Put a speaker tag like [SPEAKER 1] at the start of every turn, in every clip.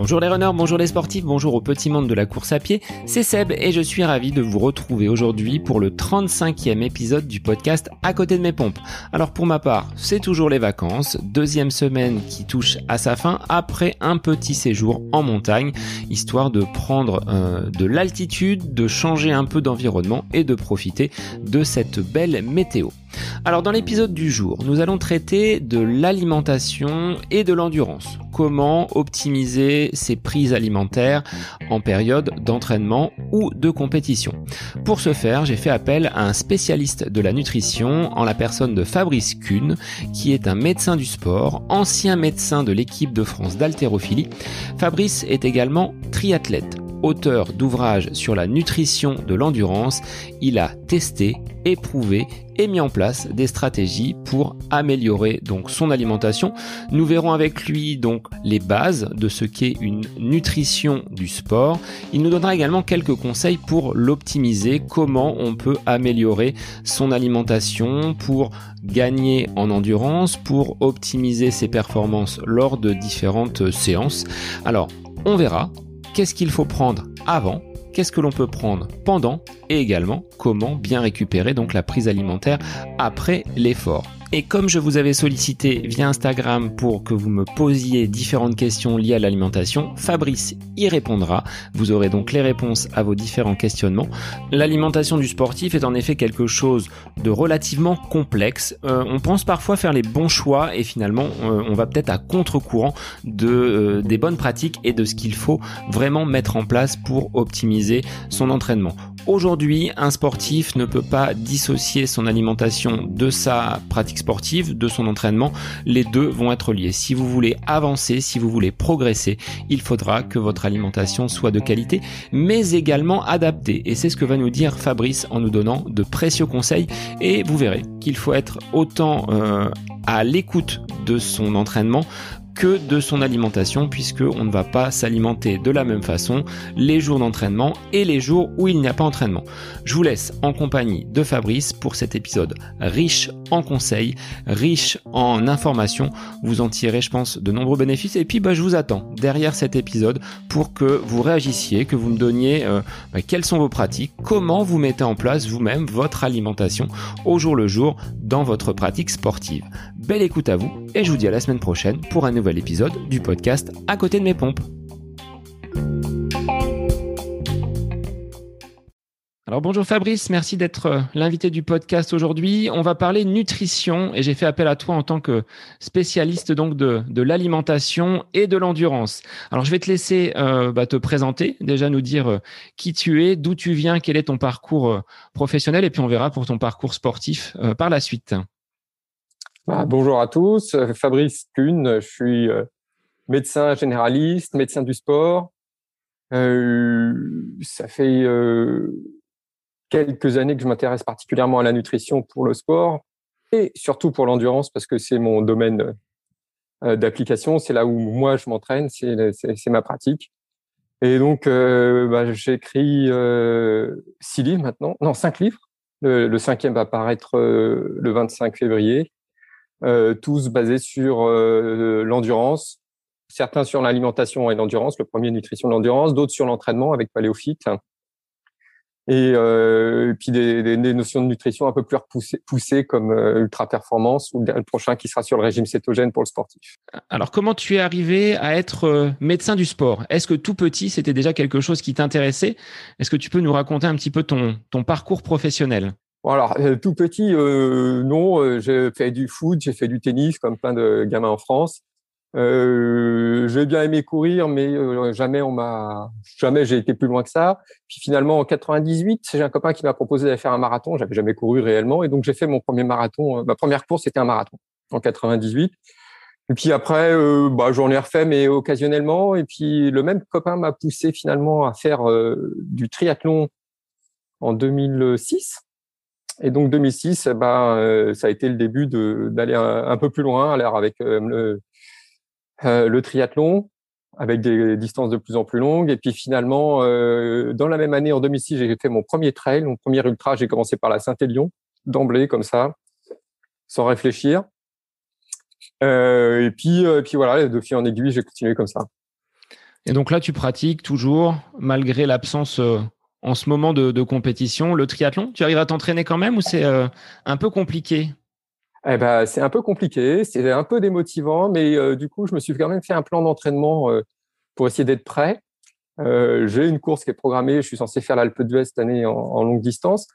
[SPEAKER 1] Bonjour les runners, bonjour les sportifs, bonjour au petit monde de la course à pied, c'est Seb et je suis ravi de vous retrouver aujourd'hui pour le 35e épisode du podcast À côté de mes pompes. Alors pour ma part, c'est toujours les vacances, deuxième semaine qui touche à sa fin après un petit séjour en montagne, histoire de prendre euh, de l'altitude, de changer un peu d'environnement et de profiter de cette belle météo. Alors dans l'épisode du jour, nous allons traiter de l'alimentation et de l'endurance. Comment optimiser ses prises alimentaires en période d'entraînement ou de compétition. Pour ce faire, j'ai fait appel à un spécialiste de la nutrition en la personne de Fabrice Kuhn, qui est un médecin du sport, ancien médecin de l'équipe de France d'haltérophilie. Fabrice est également triathlète auteur d'ouvrages sur la nutrition de l'endurance, il a testé, éprouvé et mis en place des stratégies pour améliorer donc son alimentation. Nous verrons avec lui donc les bases de ce qu'est une nutrition du sport. Il nous donnera également quelques conseils pour l'optimiser, comment on peut améliorer son alimentation pour gagner en endurance, pour optimiser ses performances lors de différentes séances. Alors, on verra qu'est-ce qu'il faut prendre avant, qu'est-ce que l'on peut prendre pendant et également comment bien récupérer donc la prise alimentaire après l'effort. Et comme je vous avais sollicité via Instagram pour que vous me posiez différentes questions liées à l'alimentation, Fabrice y répondra. Vous aurez donc les réponses à vos différents questionnements. L'alimentation du sportif est en effet quelque chose de relativement complexe. Euh, on pense parfois faire les bons choix et finalement euh, on va peut-être à contre-courant de, euh, des bonnes pratiques et de ce qu'il faut vraiment mettre en place pour optimiser son entraînement. Aujourd'hui, un sportif ne peut pas dissocier son alimentation de sa pratique sportive, de son entraînement. Les deux vont être liés. Si vous voulez avancer, si vous voulez progresser, il faudra que votre alimentation soit de qualité, mais également adaptée. Et c'est ce que va nous dire Fabrice en nous donnant de précieux conseils. Et vous verrez qu'il faut être autant euh, à l'écoute de son entraînement que de son alimentation puisque on ne va pas s'alimenter de la même façon les jours d'entraînement et les jours où il n'y a pas entraînement. Je vous laisse en compagnie de Fabrice pour cet épisode riche en conseils, riche en informations. Vous en tirez, je pense, de nombreux bénéfices. Et puis, bah, je vous attends derrière cet épisode pour que vous réagissiez, que vous me donniez euh, bah, quelles sont vos pratiques, comment vous mettez en place vous-même votre alimentation au jour le jour dans votre pratique sportive. Belle écoute à vous et je vous dis à la semaine prochaine pour un nouvel épisode du podcast À côté de mes pompes. Alors bonjour Fabrice, merci d'être euh, l'invité du podcast aujourd'hui. On va parler nutrition et j'ai fait appel à toi en tant que spécialiste donc de, l'alimentation et de l'endurance. Alors je vais te laisser euh, bah, te présenter, déjà nous dire euh, qui tu es, d'où tu viens, quel est ton parcours professionnel et puis on verra pour ton parcours sportif par la suite.
[SPEAKER 2] Bah, bonjour à tous, euh, Fabrice Kuhn, je suis euh, médecin généraliste, médecin du sport. Euh, ça fait euh, quelques années que je m'intéresse particulièrement à la nutrition pour le sport et surtout pour l'endurance parce que c'est mon domaine d'application, c'est là où moi je m'entraîne, c'est ma pratique. Et donc bah, j'ai écrit six livres maintenant, non cinq livres. Le, cinquième va paraître le 25 février euh, tous basés sur euh, l'endurance, certains sur l'alimentation et l'endurance, le premier nutrition de l'endurance, d'autres sur l'entraînement avec paléophyte, et, euh, et puis des, notions de nutrition un peu plus poussées comme euh, ultra performance ou le prochain qui sera sur le régime cétogène pour le sportif.
[SPEAKER 1] Alors comment tu es arrivé à être euh, médecin du sport? Est-ce que tout petit c'était déjà quelque chose qui t'intéressait? Est-ce que tu peux nous raconter un petit peu ton parcours professionnel?
[SPEAKER 2] Alors, euh, tout petit, euh, non, euh, j'ai fait du foot, j'ai fait du tennis, comme plein de gamins en France. Euh, j'ai bien aimé courir, mais euh, jamais on m'a, jamais j'ai été plus loin que ça. Puis finalement, en 98, j'ai un copain qui m'a proposé d'aller faire un marathon. J'avais jamais couru réellement, et donc j'ai fait mon premier marathon. Ma première course, c'était un marathon en 98. Et puis après, euh, bah, j'en ai refait, mais occasionnellement. Et puis le même copain m'a poussé finalement à faire du triathlon en 2006. Et donc 2006, eh ben, euh, ça a été le début d'aller un, peu plus loin, alors avec euh, le, euh, le triathlon, avec des distances de plus en plus longues. Et puis finalement, euh, dans la même année, en 2006, j'ai fait mon premier trail, mon premier ultra. J'ai commencé par la Saint-Élion, d'emblée comme ça, sans réfléchir. et puis, puis voilà, de fil en aiguille, j'ai continué comme ça.
[SPEAKER 3] Et donc là, tu pratiques toujours, malgré l'absence en ce moment de, compétition, le triathlon. Tu arrives à t'entraîner quand même ou c'est un peu compliqué?
[SPEAKER 2] Eh ben, c'est un peu compliqué, c'est un peu démotivant, mais du coup, je me suis quand même fait un plan d'entraînement pour essayer d'être prêt. Euh, j'ai une course qui est programmée. Je suis censé faire l'Alpe d'Huez cette année en, longue distance.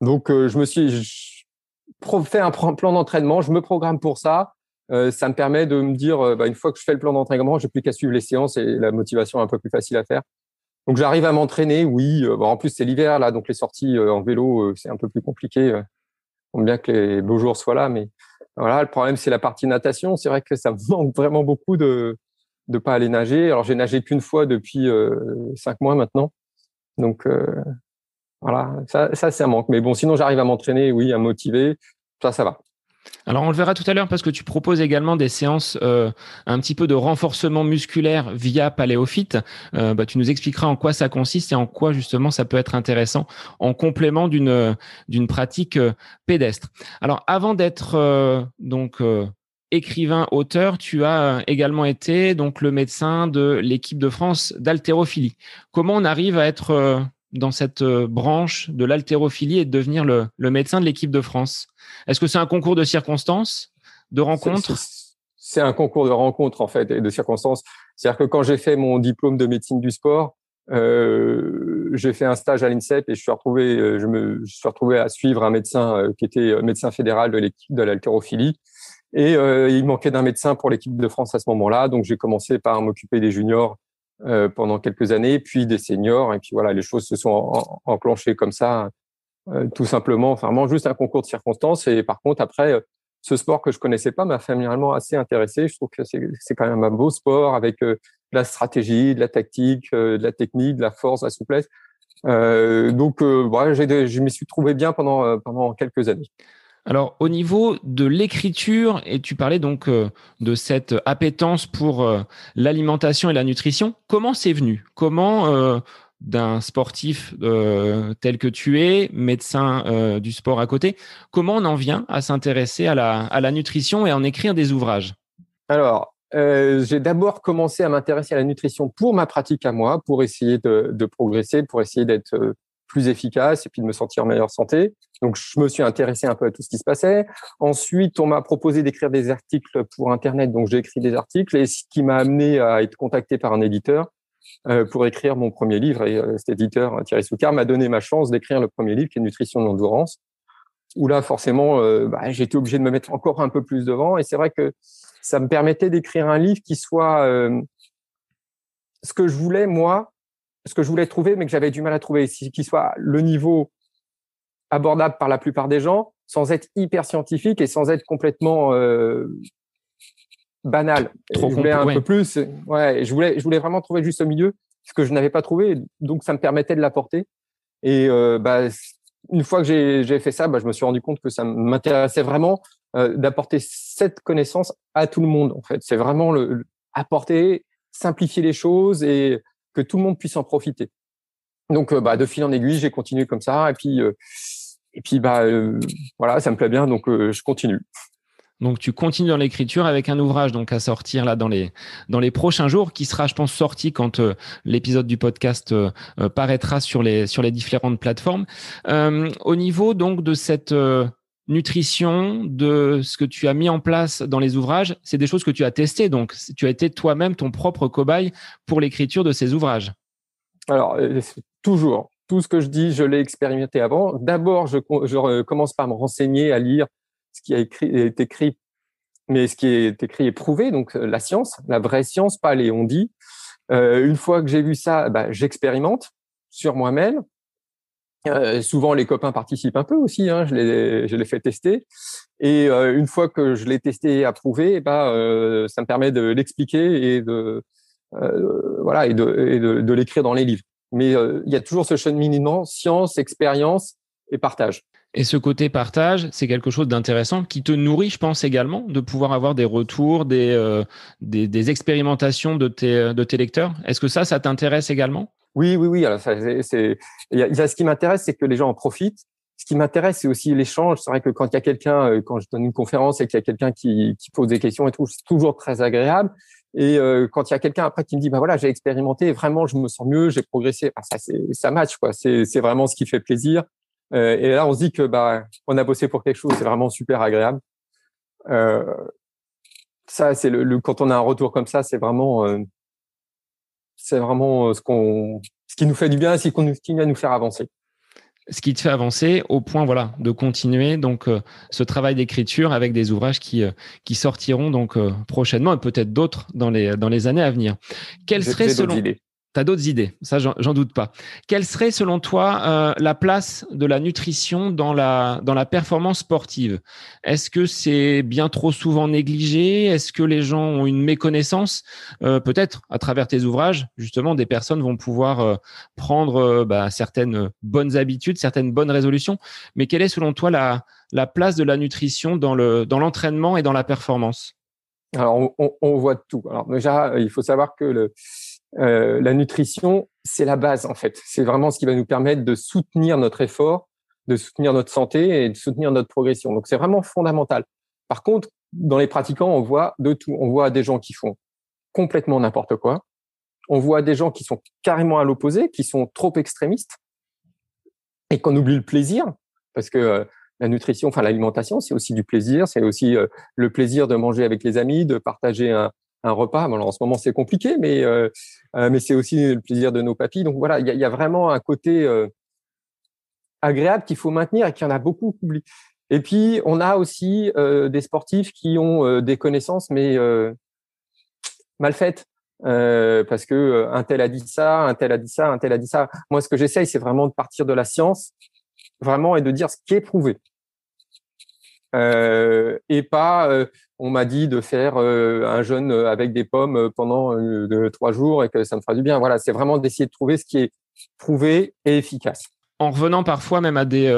[SPEAKER 2] Donc, euh, je me suis fait un plan d'entraînement. Je me programme pour ça. Euh, ça me permet de me dire, bah, une fois que je fais le plan d'entraînement, je n'ai plus qu'à suivre les séances et la motivation est un peu plus facile à faire. Donc, j'arrive à m'entraîner. Oui. en plus, c'est l'hiver là, donc les sorties en vélo, c'est un peu plus compliqué. On bien que les beaux jours soient là, mais voilà. Le problème, c'est la partie natation. C'est vrai que ça me manque vraiment beaucoup de de pas aller nager. Alors j'ai nagé qu'une fois depuis euh, cinq mois maintenant, donc euh, voilà, ça, ça c'est un manque. Mais bon, sinon j'arrive à m'entraîner, oui, à motiver, ça, ça va.
[SPEAKER 3] Alors on le verra tout à l'heure parce que tu proposes également des séances euh, un petit peu de renforcement musculaire via Paléophyte. bah, tu nous expliqueras en quoi ça consiste et en quoi justement ça peut être intéressant en complément d'une d'une pratique pédestre. Alors avant d'être donc écrivain, auteur, tu as euh, également été donc le médecin de l'équipe de France d'haltérophilie. Comment on arrive à être euh, dans cette euh, branche de l'haltérophilie et de devenir le, médecin de l'équipe de France Est-ce que c'est un concours de circonstances, de rencontres?
[SPEAKER 2] C'est un concours de rencontres en fait et de circonstances. C'est-à-dire que quand j'ai fait mon diplôme de médecine du sport, j'ai fait un stage à l'INSEP et je suis retrouvé, je me je suis retrouvé à suivre un médecin qui était médecin fédéral de l'équipe de l'haltérophilie et euh, il manquait d'un médecin pour l'équipe de France à ce moment-là. Donc, j'ai commencé par m'occuper des juniors euh, pendant quelques années, puis des seniors. Et puis voilà, les choses se sont enclenchées comme ça, euh, tout simplement. Enfin, vraiment juste un concours de circonstances. Et par contre, après, ce sport que je connaissais pas m'a familièrement assez intéressé. Je trouve que c'est quand même un beau sport avec de la stratégie, de la tactique, de la technique, de la force, de la souplesse. donc, voilà, je m'y suis trouvé bien pendant, pendant quelques années.
[SPEAKER 3] Alors, au niveau de l'écriture, et tu parlais donc euh, de cette appétence pour euh, l'alimentation et la nutrition, comment c'est venu? Comment euh, d'un sportif tel que tu es, médecin du sport à côté, comment on en vient à s'intéresser à la, nutrition et à en écrire des ouvrages?
[SPEAKER 2] Alors, j'ai d'abord commencé à m'intéresser à la nutrition pour ma pratique à moi, pour essayer de, de progresser, pour essayer d'être plus efficace et puis de me sentir en meilleure santé. Donc, je me suis intéressé un peu à tout ce qui se passait. Ensuite, on m'a proposé d'écrire des articles pour Internet. Donc, j'ai écrit des articles et ce qui m'a amené à être contacté par un éditeur euh, pour écrire mon premier livre. Et euh, cet éditeur, Thierry Soucard, m'a donné ma chance d'écrire le premier livre qui est Nutrition de l'endurance. Où là, forcément, euh, bah, été obligé de me mettre encore un peu plus devant. Et c'est vrai que ça me permettait d'écrire un livre qui soit ce que je voulais, moi, ce que je voulais trouver, mais que j'avais du mal à trouver, qui soit le niveau abordable par la plupart des gens, sans être hyper scientifique et sans être complètement euh, banal.
[SPEAKER 3] Trop
[SPEAKER 2] je voulais un peu plus. Ouais, je voulais, je voulais vraiment trouver juste au milieu, ce que je n'avais pas trouvé. Donc, ça me permettait de l'apporter. Et euh, bah, une fois que j'ai fait ça, bah, je me suis rendu compte que ça m'intéressait vraiment euh, d'apporter cette connaissance à tout le monde. En fait, c'est vraiment le, apporter, simplifier les choses et que tout le monde puisse en profiter. Donc, euh, bah, de fil en aiguille, j'ai continué comme ça. Et puis, et puis, bah, euh, voilà, ça me plaît bien, donc je continue.
[SPEAKER 3] Donc tu continues dans l'écriture avec un ouvrage donc à sortir là dans les dans les prochains jours qui sera je pense sorti quand l'épisode du podcast paraîtra sur les sur les différentes plateformes. au niveau donc de cette nutrition, de ce que tu as mis en place dans les ouvrages, c'est des choses que tu as testées. Donc tu as été toi-même ton propre cobaye pour l'écriture de ces ouvrages.
[SPEAKER 2] Alors toujours, tout ce que je dis, je l'ai expérimenté avant. D'abord, je, commence par me renseigner, à lire ce qui a écrit, est écrit, mais ce qui est écrit est prouvé, donc euh, la science, la vraie science, pas les on dit. Euh, une fois que j'ai vu ça, bah, j'expérimente sur moi-même. Euh, souvent, les copains participent un peu aussi. Hein, je, les, je fais tester. Et une fois que je l'ai testé et approuvé, bah, euh, ça me permet de l'expliquer et et et de l'écrire dans les livres mais euh, il y a toujours ce cheminement science, expérience et partage.
[SPEAKER 3] Et ce côté partage, c'est quelque chose d'intéressant qui te nourrit, je pense également, de pouvoir avoir des retours, des, euh, des, des, expérimentations de tes, de tes lecteurs. Est-ce que ça, ça t'intéresse également?
[SPEAKER 2] Oui, oui, oui. Alors, c'est, il y a, ce qui m'intéresse, c'est que les gens en profitent. ce qui m'intéresse, c'est aussi l'échange. C'est vrai que quand il y a quelqu'un, euh, quand je donne une conférence et qu'il y a quelqu'un qui, qui pose des questions et tout, c'est toujours très agréable. Et euh, quand il y a quelqu'un après qui me dit, bah voilà, j'ai expérimenté, vraiment, je me sens mieux, j'ai progressé. ça, c'est ça match, quoi. C'est vraiment ce qui fait plaisir. Euh, et là, on se dit que bah on a bossé pour quelque chose, c'est vraiment super agréable. Euh, ça, c'est le, le, quand on a un retour comme ça, c'est vraiment euh, c'est vraiment ce qu'on ce qui nous fait du bien, ce qui continue à nous faire avancer
[SPEAKER 3] ce qui te fait avancer au point voilà de continuer donc euh, ce travail d'écriture avec des ouvrages qui euh, qui sortiront donc euh, prochainement et peut-être d'autres dans les dans les années à venir. Quel serait selon T'as d'autres idées, ça j'en doute pas. Quelle serait selon toi euh, la place de la nutrition dans la dans la performance sportive? Est-ce que c'est bien trop souvent négligé? Est-ce que les gens ont une méconnaissance? Euh, Peut-être à travers tes ouvrages, justement, des personnes vont pouvoir euh, prendre bah, certaines bonnes habitudes, certaines bonnes résolutions. Mais quelle est selon toi la la place de la nutrition dans le dans l'entraînement et dans la performance?
[SPEAKER 2] Alors on, on, on voit tout. Alors déjà, il faut savoir que le euh, la nutrition, c'est la base en fait. C'est vraiment ce qui va nous permettre de soutenir notre effort, de soutenir notre santé et de soutenir notre progression. Donc c'est vraiment fondamental. Par contre, dans les pratiquants, on voit de tout. On voit des gens qui font complètement n'importe quoi. On voit des gens qui sont carrément à l'opposé, qui sont trop extrémistes et qu'on oublie le plaisir parce que euh, la nutrition, enfin l'alimentation, c'est aussi du plaisir, c'est aussi euh, le plaisir de manger avec les amis, de partager un, un repas. alors en ce moment c'est compliqué, mais euh, euh, mais c'est aussi le plaisir de nos papilles. Donc voilà, il y a, vraiment un côté euh, agréable qu'il faut maintenir et qu'il y en a beaucoup oublié. Et puis on a aussi des sportifs qui ont des connaissances mais mal faites. parce que un tel a dit ça, un tel a dit ça, un tel a dit ça. Moi, ce que j'essaye, c'est vraiment de partir de la science, vraiment, et de dire ce qui est prouvé. Euh, et pas euh, on m'a dit de faire euh, un jeûne avec des pommes pendant trois jours et que ça me fera du bien. Voilà, c'est vraiment d'essayer de trouver ce qui est prouvé et efficace.
[SPEAKER 3] En revenant parfois même à des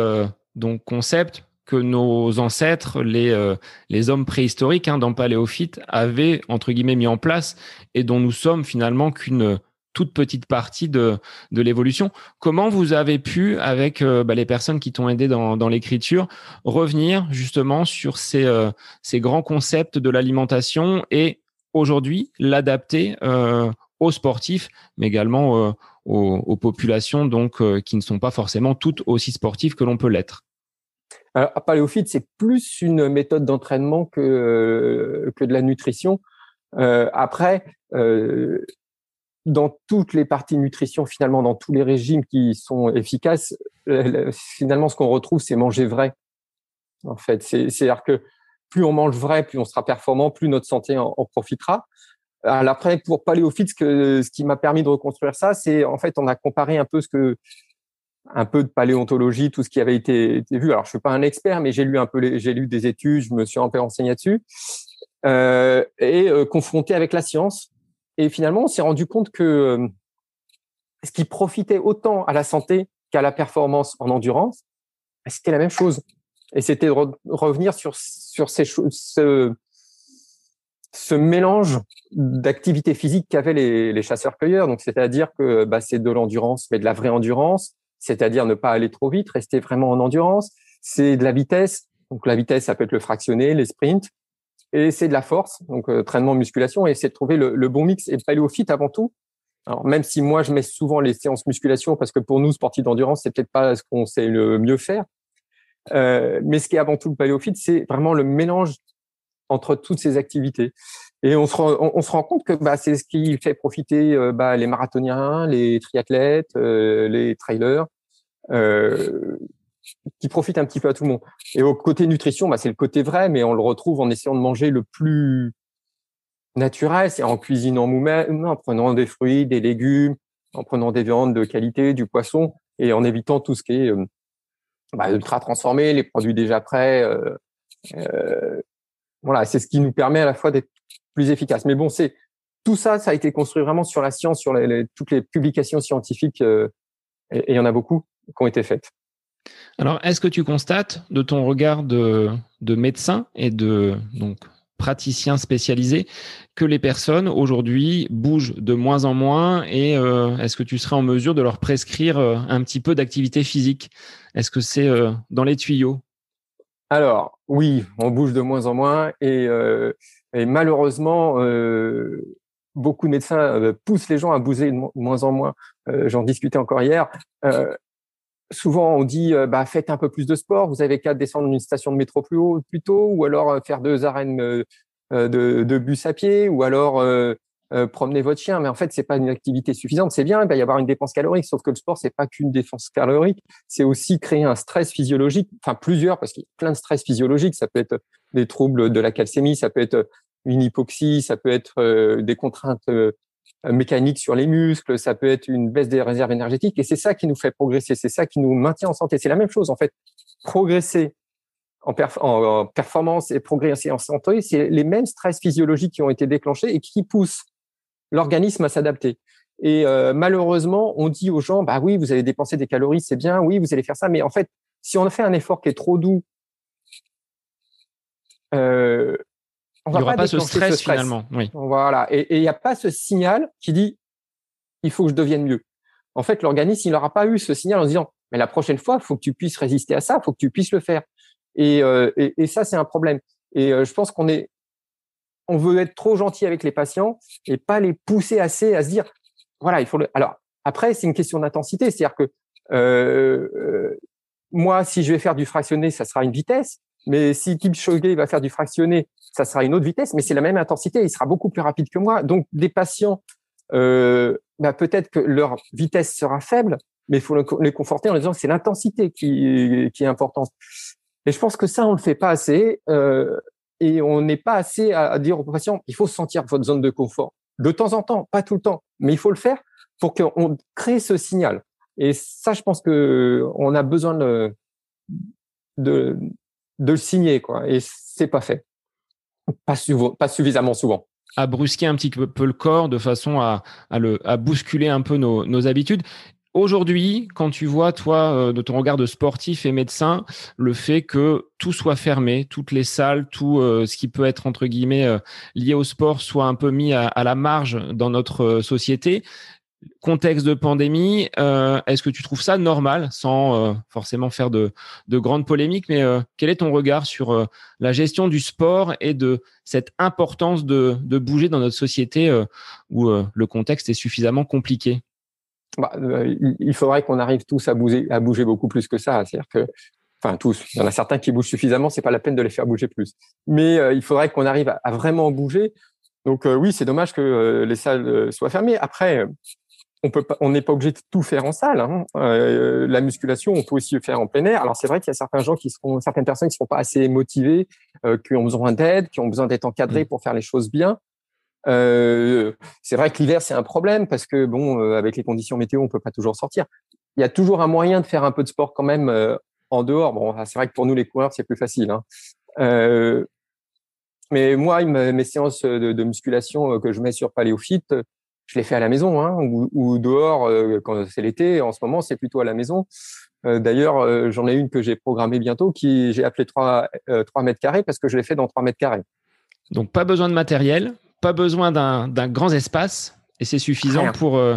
[SPEAKER 3] donc concepts que nos ancêtres, les, les hommes préhistoriques hein, dans paléophyte, avaient entre guillemets mis en place et dont nous sommes finalement qu'une toute petite partie de, de l'évolution. Comment vous avez pu, avec euh, bah, les personnes qui t'ont aidé dans, dans l'écriture, revenir justement sur ces, euh, ces grands concepts de l'alimentation et aujourd'hui l'adapter euh, aux sportifs, mais également aux, aux, populations donc qui ne sont pas forcément toutes aussi sportives que l'on peut l'être?
[SPEAKER 2] Alors, paléophyte, c'est plus une méthode d'entraînement que, que de la nutrition. Euh, après, euh, dans toutes les parties nutrition, finalement, dans tous les régimes qui sont efficaces, finalement, ce qu'on retrouve, c'est manger vrai. En fait, c'est-à-dire que plus on mange vrai, plus on sera performant, plus notre santé en, profitera. Alors après, pour paléophyte, ce, que, ce qui m'a permis de reconstruire ça, c'est en fait, on a comparé un peu ce que, un peu de paléontologie, tout ce qui avait été, été vu. Alors, je suis pas un expert, mais j'ai lu un peu, j'ai lu des études, je me suis un peu renseigné dessus, euh, et euh, confronté avec la science. Et finalement, on s'est rendu compte que euh, ce qui profitait autant à la santé qu'à la performance en endurance, bah, c'était la même chose. Et c'était de revenir sur, sur ces ce, ce mélange d'activités physiques qu'avaient les, les chasseurs-cueilleurs. Donc, c'est-à-dire que bah, c'est de l'endurance, mais de la vraie endurance, c'est-à-dire ne pas aller trop vite, rester vraiment en endurance. C'est de la vitesse. Donc, la vitesse, ça peut être le fractionné, les sprints et c'est de la force, donc euh, entraînement musculation, et c'est de trouver le, le, bon mix et paléophyte avant tout. Alors même si moi je mets souvent les séances musculation parce que pour nous sportifs d'endurance c'est peut-être pas ce qu'on sait le mieux faire, euh, mais ce qui est avant tout le paléophyte c'est vraiment le mélange entre toutes ces activités. Et on se rend, on, se rend compte que bah, c'est ce qui fait profiter euh, bah, les marathoniens, les triathlètes, euh, les trailers. Euh, qui profite un petit peu à tout le monde. Et au côté nutrition, bah, c'est le côté vrai, mais on le retrouve en essayant de manger le plus naturel, c'est en cuisinant nous-mêmes, en prenant des fruits, des légumes, en prenant des viandes de qualité, du poisson, et en évitant tout ce qui est euh, bah, ultra transformé, les produits déjà prêts. Euh, euh, voilà, c'est ce qui nous permet à la fois d'être plus efficace. Mais bon, c'est tout ça, ça a été construit vraiment sur la science, sur toutes les publications scientifiques, et il y en a beaucoup qui ont été faites.
[SPEAKER 3] Alors, est-ce que tu constates de ton regard de, de médecin et de donc praticiens spécialisés que les personnes aujourd'hui bougent de moins en moins et est-ce que tu serais en mesure de leur prescrire un petit peu d'activité physique? Est-ce que c'est dans les tuyaux?
[SPEAKER 2] Alors oui, on bouge de moins en moins et, malheureusement beaucoup de médecins euh, poussent les gens à bouger de moins en moins. Euh, j'en discutais encore hier. Euh, souvent, on dit bah, faites un peu plus de sport. Vous avez qu'à descendre d'une station de métro plus haut, plus tôt, ou alors faire deux arènes de, de, bus à pied, ou alors promener votre chien. Mais en fait, c'est pas une activité suffisante. C'est bien, il va y avoir une dépense calorique, sauf que le sport, c'est pas qu'une dépense calorique. C'est aussi créer un stress physiologique, enfin plusieurs, parce qu'il y a plein de stress physiologiques. Ça peut être des troubles de la calcémie, ça peut être une hypoxie, ça peut être euh, des contraintes euh, mécaniques sur les muscles, ça peut être une baisse des réserves énergétiques, et c'est ça qui nous fait progresser, c'est ça qui nous maintient en santé. C'est la même chose en fait. Progresser en, en performance et progresser en santé, c'est les mêmes stress physiologiques qui ont été déclenchés et qui poussent l'organisme à s'adapter. Et euh, malheureusement, on dit aux gens, bah oui, vous allez dépenser des calories, c'est bien, oui, vous allez faire ça, mais en fait, si on fait un effort qui est trop doux, euh,
[SPEAKER 3] on il n'y aura pas, ce stress, finalement. Oui.
[SPEAKER 2] Voilà. Et il n'y a pas ce signal qui dit il faut que je devienne mieux. En fait, l'organisme, il n'aura pas eu ce signal en se disant mais la prochaine fois, il faut que tu puisses résister à ça, il faut que tu puisses le faire. Et, euh, et, ça, c'est un problème. Et euh, je pense qu'on est, on veut être trop gentil avec les patients et pas les pousser assez à se dire voilà, il faut le. Alors après, c'est une question d'intensité, c'est-à-dire que euh, euh moi, si je vais faire du fractionné, ça sera une vitesse. Mais si Kipchoge va faire du fractionné, ça sera une autre vitesse, mais c'est la même intensité. Il sera beaucoup plus rapide que moi. Donc, des patients, euh, bah, peut-être que leur vitesse sera faible, mais il faut les conforter en disant que c'est l'intensité qui, qui est importante. Et je pense que ça, on le fait pas assez. Euh, et on n'est pas assez à, dire aux patients, il faut sentir votre zone de confort. De temps en temps, pas tout le temps, mais il faut le faire pour qu'on crée ce signal. Et ça, je pense que on a besoin de, de, de le signer, quoi. Et c'est pas fait. Pas, pas suffisamment souvent
[SPEAKER 3] à brusquer un petit peu le corps de façon à, à, le, à bousculer un peu nos, nos habitudes. Aujourd'hui, quand tu vois, toi, euh, de ton regard de sportif et médecin, le fait que tout soit fermé, toutes les salles, tout euh, ce qui peut être, entre guillemets, euh, lié au sport soit un peu mis à, à la marge dans notre société, contexte de pandémie, euh, est-ce que tu trouves ça normal, sans euh, forcément faire de, grandes polémiques, mais euh, quel est ton regard sur la gestion du sport et de cette importance de, bouger dans notre société où le contexte est suffisamment compliqué?
[SPEAKER 2] Bah, Il faudrait qu'on arrive tous à bouger, à bouger beaucoup plus que ça. C'est-à-dire que, enfin tous, il y en a certains qui bougent suffisamment, c'est pas la peine de les faire bouger plus. Mais il faudrait qu'on arrive à, à, vraiment bouger. Donc oui, c'est dommage que les salles soient fermées. Après, on peut pas, on n'est pas obligé de tout faire en salle. Hein. Euh, la musculation, on peut aussi le faire en plein air. Alors c'est vrai qu'il y a certains gens qui seront, certaines personnes qui ne sont pas assez motivées, euh, qui ont besoin d'aide, qui ont besoin d'être encadrées mmh. pour faire les choses bien. Euh, c'est vrai que l'hiver c'est un problème parce que bon, euh, avec les conditions météo, on peut pas toujours sortir. Il y a toujours un moyen de faire un peu de sport quand même euh, en dehors. Bon, c'est vrai que pour nous les coureurs c'est plus facile. Hein. mais moi, mes séances de, de musculation que je mets sur Paléophyte, je l'ai fait à la maison hein, ou, dehors euh, quand c'est l'été. En ce moment, c'est plutôt à la maison. Euh, d'ailleurs, euh, j'en ai une que j'ai programmée bientôt, qui j'ai appelé 3, 3 mètres carrés parce que je l'ai fait dans 3 mètres carrés.
[SPEAKER 3] Donc, pas besoin de matériel, pas besoin d'un grand espace, et c'est suffisant pour euh,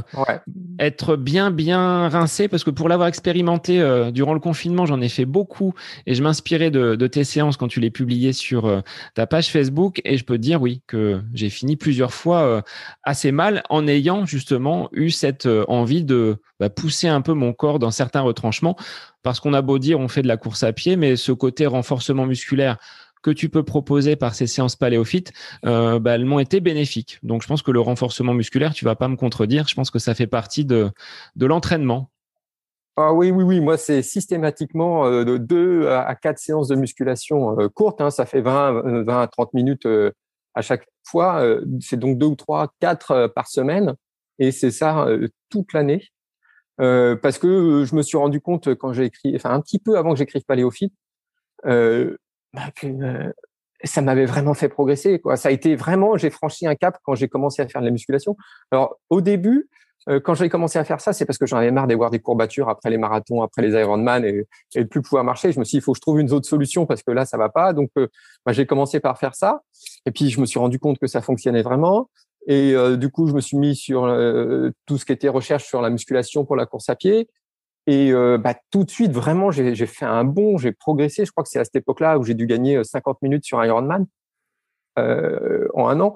[SPEAKER 3] être bien bien rincé parce que pour l'avoir expérimenté euh, durant le confinement, j'en ai fait beaucoup et je m'inspirais de, de, tes séances quand tu les publiais sur euh, ta page Facebook. Et je peux te dire oui que j'ai fini plusieurs fois assez mal en ayant justement eu cette envie de bah, pousser un peu mon corps dans certains retranchements. Parce qu'on a beau dire on fait de la course à pied mais ce côté renforcement musculaire que tu peux proposer par ces séances paléophytes, euh, bah, elles m'ont été bénéfiques. Donc, je pense que le renforcement musculaire, tu vas pas me contredire. Je pense que ça fait partie de, de l'entraînement.
[SPEAKER 2] Ah oui, oui, oui. Moi, c'est systématiquement euh, de 2 à 4 séances de musculation euh, courtes. Hein. Ça fait 20, 20 à 30 minutes à chaque fois. c'est donc 2 ou 3, 4 par semaine. Et c'est ça toute l'année. parce que je me suis rendu compte quand j'ai écrit, enfin un petit peu avant que j'écrive Paléophyte, bah, euh, ça m'avait vraiment fait progresser. Quoi. Ça a été vraiment, j'ai franchi un cap quand j'ai commencé à faire de la musculation. Alors au début, quand j'ai commencé à faire ça, c'est parce que j'en avais marre d'avoir des courbatures après les marathons, après les Ironman et, et de plus pouvoir marcher. Je me suis dit, il faut que je trouve une autre solution parce que là, ça va pas. Donc, bah, j'ai commencé par faire ça. Et puis, je me suis rendu compte que ça fonctionnait vraiment. Et du coup, je me suis mis sur tout ce qui était recherche sur la musculation pour la course à pied. Et bah, tout de suite, vraiment, j'ai fait un bond, j'ai progressé. Je crois que c'est à cette époque-là où j'ai dû gagner 50 minutes sur Ironman euh, en un an.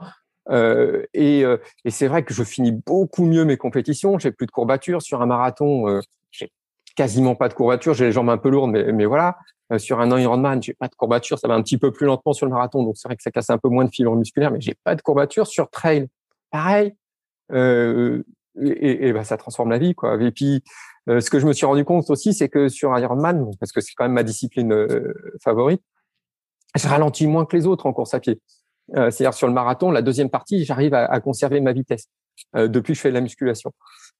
[SPEAKER 2] Euh, et, euh, c'est vrai que je finis beaucoup mieux mes compétitions. J'ai plus de courbatures sur un marathon. Euh, j'ai quasiment pas de courbatures. J'ai les jambes un peu lourdes, mais, mais voilà. sur un Ironman, j'ai pas de courbatures. Ça va un petit peu plus lentement sur le marathon, donc c'est vrai que ça casse un peu moins de fibres musculaires, mais j'ai pas de courbatures sur trail. Pareil. Et, et bah, ça transforme la vie, quoi. Et puis, ce que je me suis rendu compte aussi, c'est que sur Ironman, parce que c'est quand même ma discipline favorite, je ralentis moins que les autres en course à pied. Euh, c'est-à-dire sur le marathon, la deuxième partie, j'arrive à, conserver ma vitesse euh, depuis que je fais de la musculation.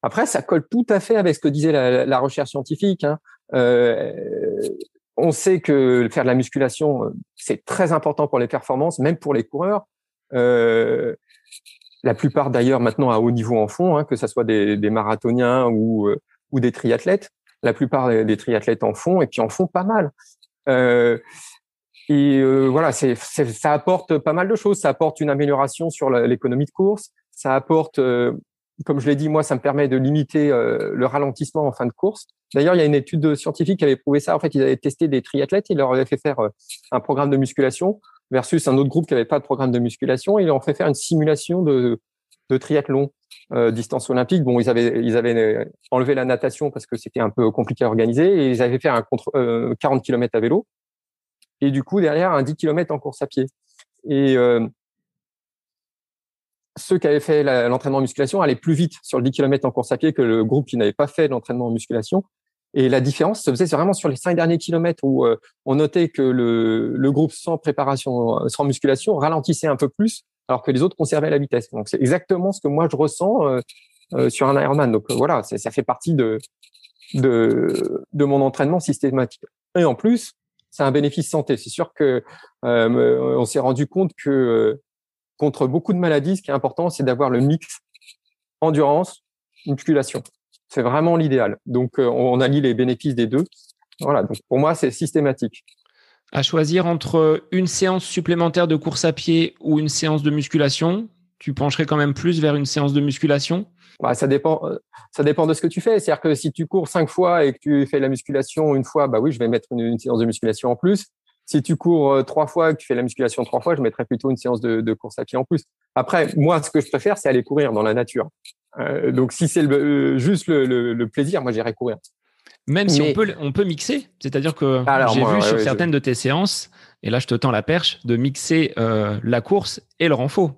[SPEAKER 2] Après, ça colle tout à fait avec ce que disait la, recherche scientifique. Hein. Euh, on sait que faire de la musculation, c'est très important pour les performances, même pour les coureurs. La plupart d'ailleurs maintenant à haut niveau en fond, hein, que ce soit des, marathoniens ou, ou des triathlètes. La plupart des, triathlètes en font et qui en font pas mal. Et euh, voilà, ça apporte pas mal de choses. Ça apporte une amélioration sur l'économie de course. Ça apporte, euh, comme je l'ai dit, moi, ça me permet de limiter euh, le ralentissement en fin de course. D'ailleurs, il y a une étude scientifique qui avait prouvé ça. En fait, ils avaient testé des triathlètes, ils leur avaient fait faire un programme de musculation versus un autre groupe qui n'avait pas de programme de musculation. ils ont fait faire une simulation de, de triathlon. distance olympique. Bon, ils avaient ils avaient enlevé la natation parce que c'était un peu compliqué à organiser et ils avaient fait un contre 40 km à vélo et du coup derrière un 10 km en course à pied. Et euh, ceux qui avaient fait l'entraînement en musculation allaient plus vite sur le 10 km en course à pied que le groupe qui n'avait pas fait l'entraînement en musculation. Et la différence se faisait vraiment sur les cinq derniers kilomètres où euh, on notait que le, le, groupe sans préparation, sans musculation, ralentissait un peu plus, alors que les autres conservaient la vitesse. Donc c'est exactement ce que moi je ressens euh, sur un Ironman. Donc voilà, ça fait partie de, de, de mon entraînement systématique. Et en plus, c'est un bénéfice santé. C'est sûr que euh, on s'est rendu compte que euh, contre beaucoup de maladies, ce qui est important, c'est d'avoir le mix endurance, musculation. C'est vraiment l'idéal. Donc, euh, on allie les bénéfices des deux. Voilà. Donc, pour moi, c'est systématique.
[SPEAKER 3] À choisir entre une séance supplémentaire de course à pied ou une séance de musculation, tu pencherais quand même plus vers une séance de musculation?
[SPEAKER 2] Bah, ça dépend, euh, ça dépend de ce que tu fais. C'est-à-dire que si tu cours cinq fois et que tu fais la musculation une fois, bah oui, je vais mettre une, séance de musculation en plus. Si tu cours euh, trois fois et que tu fais la musculation trois fois, je mettrais plutôt une séance de, de course à pied en plus. Après, moi, ce que je préfère, c'est aller courir dans la nature. Euh, donc, si c'est le, juste le, le, plaisir, moi, j'irai courir.
[SPEAKER 3] Même si on peut, on peut mixer, c'est-à-dire que j'ai vu sur certaines de tes séances, et là je te tends la perche, de mixer euh, la course et le renfort.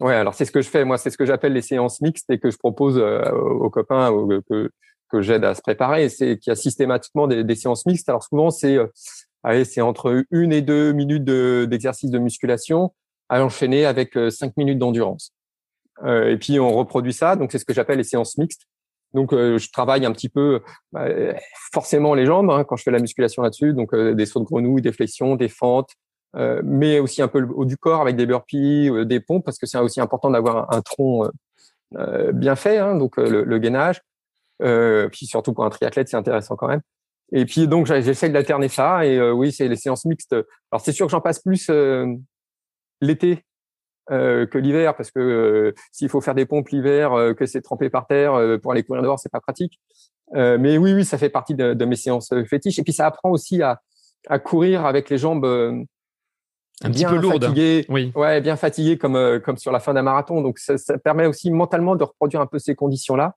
[SPEAKER 2] Ouais, alors c'est ce que je fais. Moi, c'est ce que j'appelle les séances mixtes et que je propose euh, aux copains que, que j'aide à se préparer. C'est qu'il y a systématiquement des, des, séances mixtes. Alors souvent, c'est euh, allez, c'est entre une et deux minutes d'exercice de, musculation à enchaîner avec euh, cinq minutes d'endurance. Euh, et puis on reproduit ça. Donc c'est ce que j'appelle les séances mixtes. Donc je travaille un petit peu bah, forcément les jambes hein, quand je fais la musculation là-dessus. Donc des sauts de grenouille, des flexions, des fentes, euh, mais aussi un peu le haut du corps avec des burpees, euh, des pompes, parce que c'est aussi important d'avoir un, tronc euh, bien fait, hein, donc le, gainage. puis surtout pour un triathlète, c'est intéressant quand même. Et puis donc j'essaie de l'alterner ça. Et oui, c'est les séances mixtes. Alors c'est sûr que j'en passe plus l'été que l'hiver parce que s'il faut faire des pompes l'hiver, que c'est trempé par terre pour aller courir dehors, c'est pas pratique. mais oui, oui, ça fait partie de, de, mes séances fétiches. Et puis ça apprend aussi à, à courir avec les jambes
[SPEAKER 3] un petit peu lourde.
[SPEAKER 2] Fatigué, oui. Ouais, bien fatigué comme euh, comme sur la fin d'un marathon. Donc ça, ça, permet aussi mentalement de reproduire un peu ces conditions-là.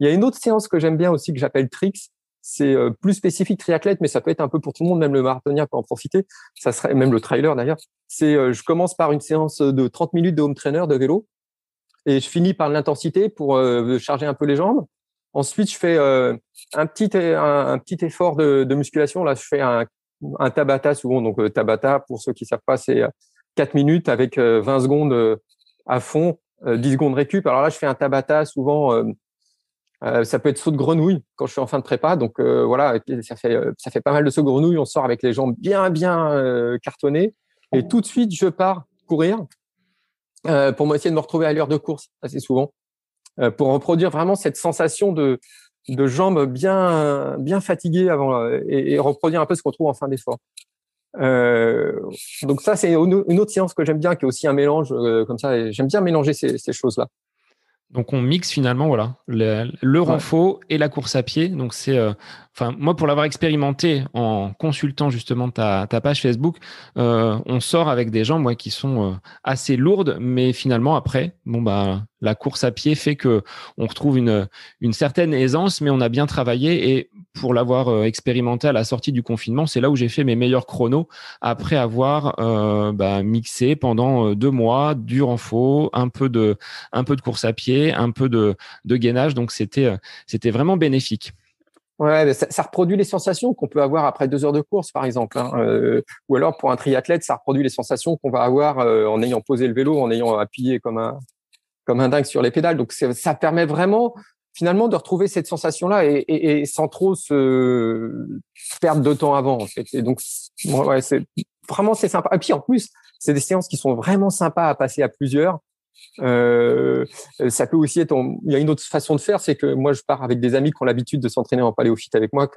[SPEAKER 2] Il y a une autre séance que j'aime bien aussi que j'appelle Trix. C'est euh, plus spécifique triathlète, mais ça peut être un peu pour tout le monde, même le marathonien peut en profiter. Ça serait même le trailer d'ailleurs. C'est euh, je commence par une séance de 30 minutes de home trainer de vélo et je finis par l'intensité pour charger un peu les jambes. Ensuite, je fais un petit un, petit effort de, musculation. Là, je fais un Tabata souvent. Donc euh, Tabata, pour ceux qui savent pas, c'est 4 euh, minutes avec 20 euh, secondes à fond, 10 secondes récup. Alors là, je fais un Tabata souvent. Ça peut être saut de grenouille quand je suis en fin de prépa. Donc voilà, ça fait ça fait pas mal de saut de grenouille. On sort avec les jambes bien bien cartonnées et tout de suite je pars courir pour essayer de me retrouver à l'heure de course assez souvent. pour reproduire vraiment cette sensation de, de jambes bien, bien fatiguées avant et, reproduire un peu ce qu'on trouve en fin d'effort. donc ça, c'est une autre séance que j'aime bien, qui est aussi un mélange comme ça. J'aime bien mélanger ces, ces choses-là.
[SPEAKER 3] Donc on mixe finalement voilà le, le renfort et la course à pied. Donc c'est euh, enfin moi pour l'avoir expérimenté en consultant justement ta, ta page Facebook, euh, on sort avec des gens moi qui sont euh, assez lourdes, mais finalement après bon bah la course à pied fait que on retrouve une une certaine aisance, mais on a bien travaillé et pour l'avoir euh, expérimenté à la sortie du confinement, c'est là où j'ai fait mes meilleurs chronos après avoir euh, bah, mixé pendant euh, deux mois du renfort, un peu de un peu de course à pied, un peu de de gainage. Donc c'était c'était vraiment bénéfique.
[SPEAKER 2] Ouais, ça, reproduit les sensations qu'on peut avoir après deux heures de course, par exemple. Hein. ou alors pour un triathlète, ça reproduit les sensations qu'on va avoir en ayant posé le vélo, en ayant appuyé comme un comme un dingue sur les pédales. Donc ça permet vraiment finalement de retrouver cette sensation-là et, et, et, sans trop se perdre de temps avant. En fait. Et donc, ouais, c'est vraiment c'est sympa. Et puis en plus, c'est des séances qui sont vraiment sympas à passer à plusieurs. Euh, ça peut aussi être. Il y a une autre façon de faire, c'est que moi je pars avec des amis qui ont l'habitude de s'entraîner en paléophyte avec moi,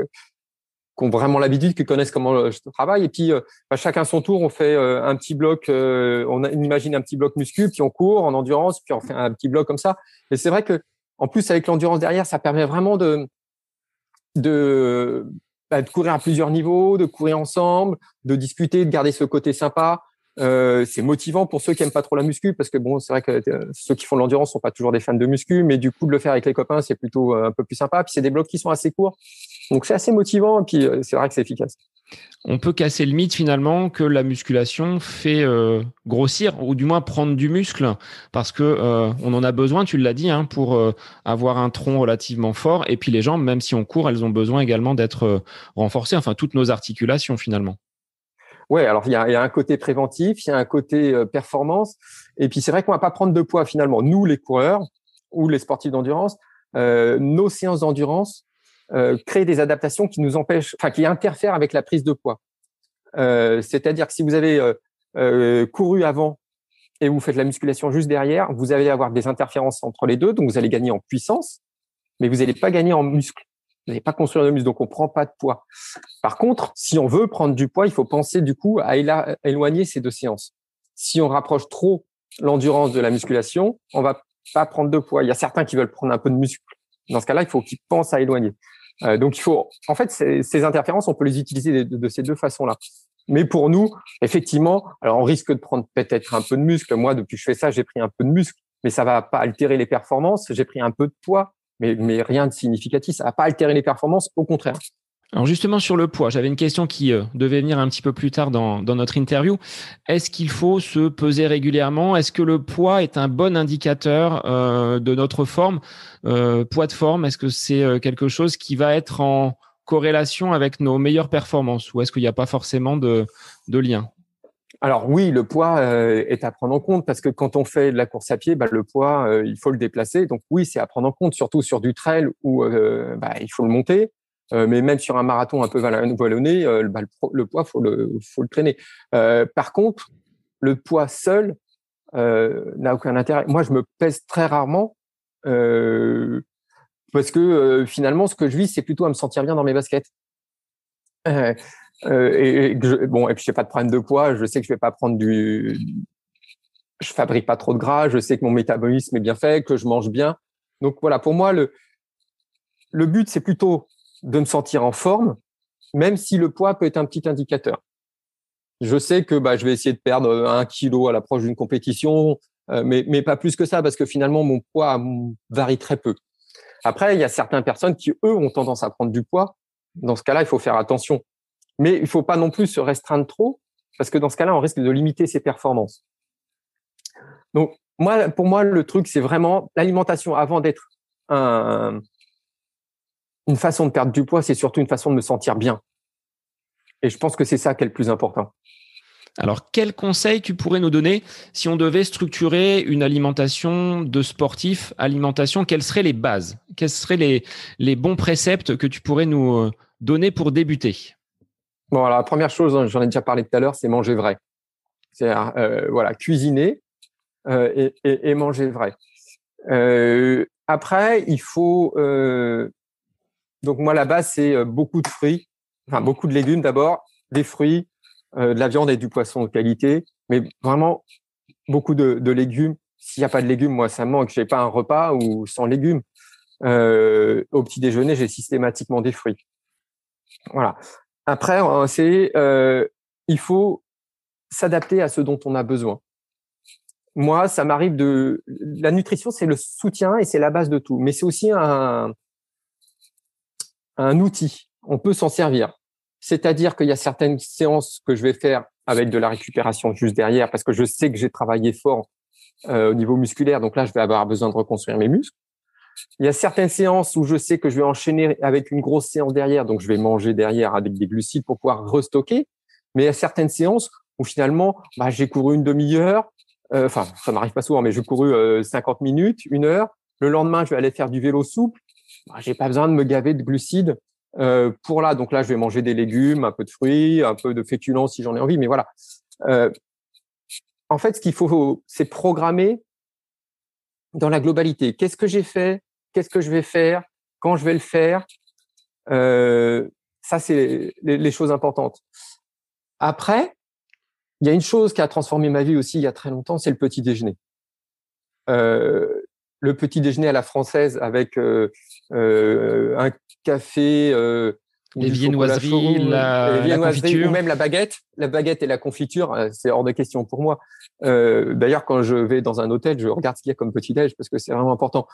[SPEAKER 2] qui ont vraiment l'habitude, qui connaissent comment je travaille. Et puis, euh, bah, chacun son tour, on fait euh, un petit bloc, euh, on imagine un petit bloc muscu, puis on court en endurance, puis on fait un petit bloc comme ça. Et c'est vrai que en plus, avec l'endurance derrière, ça permet vraiment de, de, bah, courir à plusieurs niveaux, de courir ensemble, de discuter, de garder ce côté sympa. Euh, c'est motivant pour ceux qui aiment pas trop la muscu parce que bon, c'est vrai que euh, ceux qui font de l'endurance sont pas toujours des fans de muscu, mais du coup de le faire avec les copains, c'est plutôt euh, un peu plus sympa. Puis c'est des blocs qui sont assez courts, donc c'est assez motivant. Et puis c'est vrai que c'est efficace
[SPEAKER 3] on peut casser le mythe finalement que la musculation fait euh, grossir ou du moins prendre du muscle parce que euh, on en a besoin, tu l'as dit, hein, pour euh, avoir un tronc relativement fort. Et puis les jambes, même si on court, elles ont besoin également d'être renforcées. Enfin, toutes nos articulations finalement.
[SPEAKER 2] Ouais, alors il y a, un côté préventif, il y a un côté performance, et puis c'est vrai qu'on va pas prendre de poids finalement. Nous, les coureurs ou les sportifs d'endurance, nos séances d'endurance euh, créer des adaptations qui nous empêchent, enfin qui interfèrent avec la prise de poids. Euh, c'est-à-dire que si vous avez euh, couru avant et vous faites la musculation juste derrière, vous allez avoir des interférences entre les deux, donc vous allez gagner en puissance, mais vous n'allez pas gagner en muscle. Vous n'allez pas construire de muscle, donc on prend pas de poids. Par contre, si on veut prendre du poids, il faut penser du coup à éloigner ces deux séances. Si on rapproche trop l'endurance de la musculation, on va pas prendre de poids. Il y a certains qui veulent prendre un peu de muscle. Dans ce cas-là, il faut qu'ils pensent à éloigner. Euh, donc il faut, en fait, ces, interférences, on peut les utiliser de, ces deux façons-là. Mais pour nous, effectivement, alors on risque de prendre peut-être un peu de muscle. Moi, depuis que je fais ça, j'ai pris un peu de muscle, mais ça va pas altérer les performances. J'ai pris un peu de poids, mais, mais rien de significatif. Ça va pas altérer les performances, au contraire.
[SPEAKER 3] Alors justement sur le poids, j'avais une question qui euh, devait venir un petit peu plus tard dans, dans notre interview. Est-ce qu'il faut se peser régulièrement? Est-ce que le poids est un bon indicateur euh, de notre forme euh, Poids de forme, est-ce que c'est euh, quelque chose qui va être en corrélation avec nos meilleures performances? Ou est-ce qu'il n'y a pas forcément de, de lien?
[SPEAKER 2] Alors oui, le poids est à prendre en compte parce que quand on fait de la course à pied, bah, le poids, il faut le déplacer. Donc oui, c'est à prendre en compte, surtout sur du trail où bah, il faut le monter. Euh, mais même sur un marathon un peu vallonné, euh, le, poids, faut le, faut le traîner. Euh, par contre, le poids seul n'a aucun intérêt. Moi, je me pèse très rarement parce que finalement, ce que je vis, c'est plutôt à me sentir bien dans mes baskets. et, je, bon, et puis j'ai pas de problème de poids. Je sais que je vais pas prendre du, je fabrique pas trop de gras. Je sais que mon métabolisme est bien fait, que je mange bien. Donc voilà, pour moi, le le but, c'est plutôt de me sentir en forme, même si le poids peut être un petit indicateur. Je sais que bah, je vais essayer de perdre un kilo à l'approche d'une compétition, euh, mais, mais pas plus que ça, parce que finalement, mon poids varie très peu. Après, il y a certaines personnes qui, eux, ont tendance à prendre du poids. Dans ce cas-là, il faut faire attention. Mais il faut pas non plus se restreindre trop, parce que dans ce cas-là, on risque de limiter ses performances. Donc, moi, pour moi, le truc, c'est vraiment l'alimentation avant d'être un, une façon de perdre du poids, c'est surtout une façon de me sentir bien. Et je pense que c'est ça qui est le plus important.
[SPEAKER 3] Alors, quel conseil tu pourrais nous donner si on devait structurer une alimentation de sportif, alimentation, quelles seraient les bases? Quels seraient les, les bons préceptes que tu pourrais nous euh, donner pour débuter?
[SPEAKER 2] Bon, alors la première chose, hein, j'en ai déjà parlé tout à l'heure, c'est manger vrai. C'est euh, voilà, cuisiner euh, et, et, manger vrai. après, il faut donc moi la base c'est beaucoup de fruits, enfin beaucoup de légumes d'abord, des fruits, de la viande et du poisson de qualité, mais vraiment beaucoup de, légumes. S'il n'y a pas de légumes, moi ça me manque. J'ai pas un repas ou sans légumes. au petit déjeuner, j'ai systématiquement des fruits. Voilà. Après, c'est il faut s'adapter à ce dont on a besoin. Moi, ça m'arrive de la nutrition, c'est le soutien et c'est la base de tout, mais c'est aussi un un outil. On peut s'en servir. C'est-à-dire qu'il y a certaines séances que je vais faire avec de la récupération juste derrière parce que je sais que j'ai travaillé fort euh, au niveau musculaire, donc là je vais avoir besoin de reconstruire mes muscles. Il y a certaines séances où je sais que je vais enchaîner avec une grosse séance derrière, donc je vais manger derrière avec des glucides pour pouvoir restocker. Mais il y a certaines séances où finalement, bah, j'ai couru une demi-heure, euh, enfin, ça m'arrive pas souvent, mais j'ai couru 50 euh, minutes, une heure. Le lendemain, je vais aller faire du vélo souple. Bah, j'ai pas besoin de me gaver de glucides euh, pour là. Donc là, je vais manger des légumes, un peu de fruits, un peu de féculents si j'en ai envie. Mais voilà. Euh, en fait, ce qu'il faut, c'est programmer dans la globalité. Qu'est-ce que j'ai fait? Qu'est-ce que je vais faire? Quand je vais le faire? Euh, Ça, c'est les, choses importantes. Après, il y a une chose qui a transformé ma vie aussi il y a très longtemps, c'est le petit déjeuner. Le petit déjeuner à la française avec euh, euh, un café, euh,
[SPEAKER 3] les viennoiseries, la, la confiture.
[SPEAKER 2] ou même la baguette. La baguette et la confiture, c'est hors de question pour moi. D'ailleurs, quand je vais dans un hôtel, je regarde ce qu'il y a comme petit déj parce que c'est vraiment important.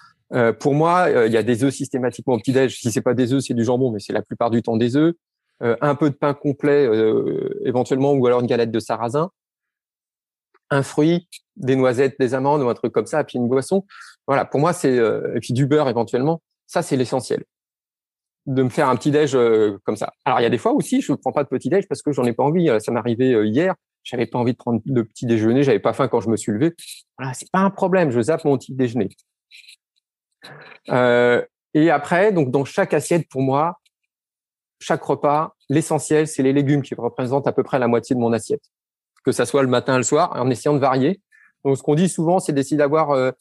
[SPEAKER 2] pour moi, il y a des œufs systématiquement au petit déj. Si c'est pas des œufs, c'est du jambon, mais c'est la plupart du temps des œufs. un peu de pain complet, éventuellement, ou alors une galette de sarrasin un fruit, des noisettes, des amandes ou un truc comme ça, puis une boisson. Voilà, pour moi, c'est euh, et puis du beurre éventuellement. Ça, c'est l'essentiel. De me faire un petit déj euh, comme ça. Alors, il y a des fois aussi, je ne prends pas de petit déj parce que j'en ai pas envie. Ça m'est arrivé euh, hier. J'avais pas envie de prendre de petit déjeuner. J'avais pas faim quand je me suis levé. Voilà, c'est pas un problème. Je zappe mon petit déjeuner. et après, donc dans chaque assiette, pour moi, chaque repas, l'essentiel, c'est les légumes qui représentent à peu près la moitié de mon assiette que ça soit le matin, le soir, en essayant de varier. Donc, ce qu'on dit souvent, c'est d'essayer d'avoir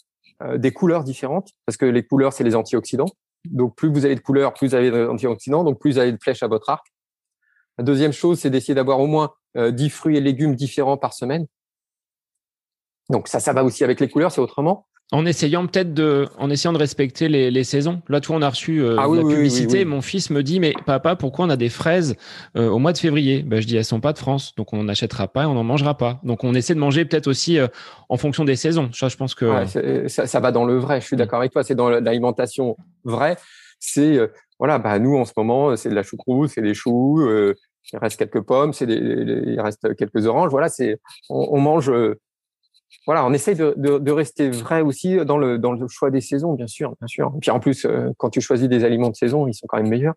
[SPEAKER 2] euh, euh, des couleurs différentes, parce que les couleurs, c'est les antioxydants. Donc, plus vous avez de couleurs, plus vous avez d'antioxydants, donc plus vous avez de flèches à votre arc. La deuxième chose, c'est d'essayer d'avoir au moins euh, 10 fruits et légumes différents par semaine. Donc ça, ça va aussi avec les couleurs, c'est autrement.
[SPEAKER 3] En essayant peut-être de, en essayant de respecter les, les saisons. Là, tout on a reçu euh, ah la publicité. mon fils me dit, mais papa, pourquoi on a des fraises euh, au mois de février? Ben, Je dis, elles sont pas de France, donc on n'achètera pas et on n'en mangera pas. Donc on essaie de manger peut-être aussi euh, en fonction des saisons. Ça, je pense que
[SPEAKER 2] ça, ça, va dans le vrai. Je suis mm. d'accord avec toi. C'est dans l'alimentation vraie. C'est voilà, bah nous en ce moment, c'est de la choucroute, c'est des choux. il reste quelques pommes, c'est il reste quelques oranges. Voilà, c'est on, on mange voilà, on essaye de, de, de, rester vrai aussi dans le, dans le choix des saisons, bien sûr, bien sûr. Et puis en plus, euh, quand tu choisis des aliments de saison, ils sont quand même meilleurs.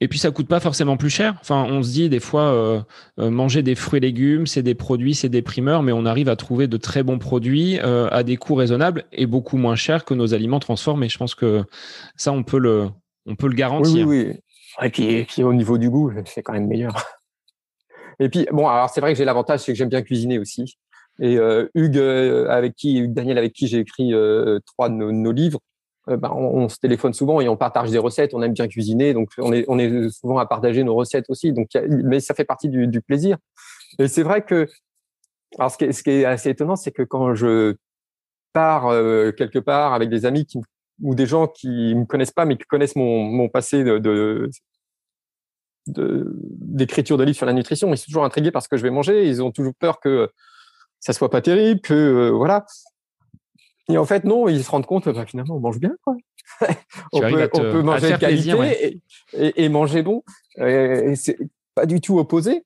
[SPEAKER 3] Et puis ça coûte pas forcément plus cher. Enfin, on se dit des fois euh, euh, manger des fruits et légumes, c'est des produits, c'est des primeurs, mais on arrive à trouver de très bons produits à des coûts raisonnables et beaucoup moins chers que nos aliments transformés. Je pense que ça, on peut le, on peut le garantir.
[SPEAKER 2] Oui, oui, oui. Et puis, et puis au niveau du goût, c'est quand même meilleur. Et puis bon, alors c'est vrai que j'ai l'avantage, c'est que j'aime bien cuisiner aussi. Et euh, Hugues, euh, avec qui, Hugues Daniel, avec qui j'ai écrit euh, trois de nos, livres, bah, on, se téléphone souvent et on partage des recettes. On aime bien cuisiner, donc on est, on est souvent à partager nos recettes aussi. Donc, mais ça fait partie du, plaisir. Et c'est vrai que, alors ce qui est, assez étonnant, c'est que quand je pars quelque part avec des amis ou des gens qui me connaissent pas mais qui connaissent mon, mon passé de d'écriture de, livres sur la nutrition, ils sont toujours intrigués par ce que je vais manger. Ils ont toujours peur que ça soit pas terrible, que euh, voilà. Et en fait, non, ils se rendent compte, bah, finalement, on mange bien, quoi. on, peut, on, peut, manger de qualité et, et, manger bon. Et c'est pas du tout opposé.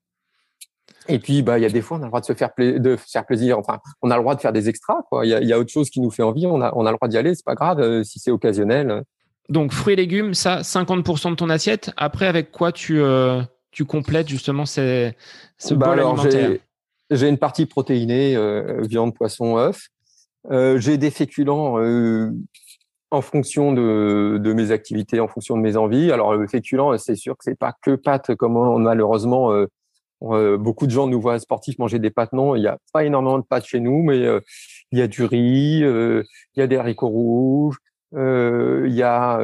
[SPEAKER 2] Et puis, bah, il y a des fois, on a le droit de se faire, de faire plaisir. Enfin, on a le droit de faire des extras, quoi. Il y a, y a, autre chose qui nous fait envie. On a, on a le droit d'y aller. C'est pas grave euh, si c'est occasionnel.
[SPEAKER 3] Donc, fruits et légumes, ça, 50% de ton assiette. Après, avec quoi tu, euh, tu complètes justement ces, ce bah bol alimentaire?
[SPEAKER 2] J'ai une partie protéinée, euh, viande, poisson, œuf. Euh, j'ai des féculents euh, en fonction de, de, mes activités, en fonction de mes envies. Alors le féculent, c'est sûr que c'est pas que pâtes, comme on, malheureusement beaucoup de gens nous voient sportifs manger des pâtes. Non, il n'y a pas énormément de pâtes chez nous, mais il y a du riz, il y a des haricots rouges, il y a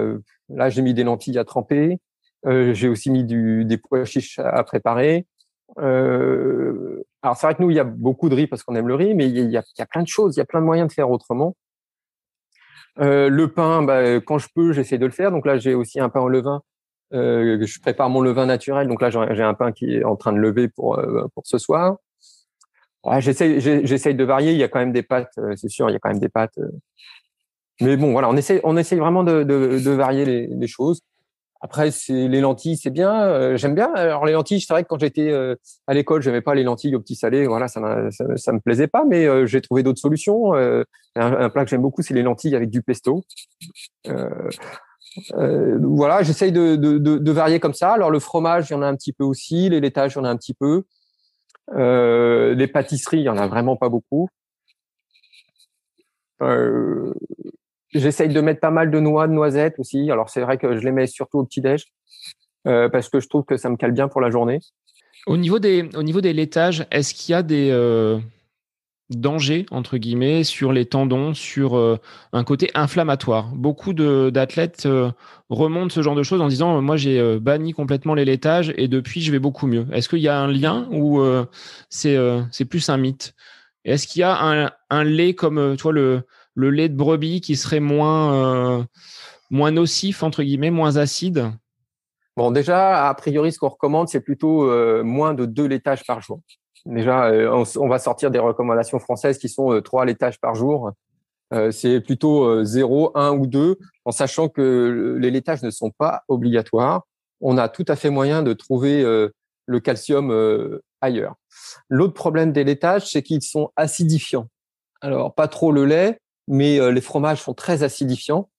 [SPEAKER 2] là j'ai mis des lentilles à tremper. j'ai aussi mis du, des pois chiches à préparer. Alors c'est vrai que nous il y a beaucoup de riz parce qu'on aime le riz, mais il y, a, plein de choses, il y a plein de moyens de faire autrement. le pain, bah, quand je peux, j'essaie de le faire. Donc là, j'ai aussi un pain au levain euh, je prépare mon levain naturel. Donc là, j'ai un pain qui est en train de lever pour euh, pour ce soir. Ouais, j'essaye j'essaye de varier. Il y a quand même des pâtes, euh, c'est sûr. Il y a quand même des pâtes. Mais bon, voilà, on essaye on essaye vraiment de, de, de varier les, les, choses. Après, c'est les lentilles, c'est bien. J'aime bien. Alors les lentilles, c'est vrai que quand j'étais à l'école, j'aimais pas les lentilles au petit salé. Voilà, ça, ça, ça me plaisait pas. Mais j'ai trouvé d'autres solutions. Un, un, plat que j'aime beaucoup, c'est les lentilles avec du pesto. Euh, voilà, j'essaye de, de, de, varier comme ça. Alors le fromage, il y en a un petit peu aussi, les laitages, il y en a un petit peu. Euh, les pâtisseries, il y en a vraiment pas beaucoup. Euh, j'essaye de mettre pas mal de noix, de noisettes aussi. Alors c'est vrai que je les mets surtout au petit déj euh, parce que je trouve que ça me cale bien pour la journée.
[SPEAKER 3] Au niveau des, au niveau des laitages, est-ce qu'il y a des euh, danger, entre guillemets, sur les tendons, sur euh, un côté inflammatoire? Beaucoup d'athlètes remontent ce genre de choses en disant Moi, j'ai banni complètement les laitages et depuis, je vais beaucoup mieux. Est-ce qu'il y a un lien ou c'est c'est plus un mythe? Est-ce qu'il y a un, un, lait comme toi, le, le lait de brebis qui serait moins, moins nocif, entre guillemets, moins acide
[SPEAKER 2] Bon, déjà, a priori, ce qu'on recommande, c'est plutôt moins de deux laitages par jour. Déjà, euh, on, va sortir des recommandations françaises qui sont euh, trois laitages par jour. Euh, c'est plutôt 0, 1 ou 2, en sachant que les laitages ne sont pas obligatoires. On a tout à fait moyen de trouver le calcium ailleurs. L'autre problème des laitages, c'est qu'ils sont acidifiants. Alors, pas trop le lait, mais les fromages sont très acidifiants.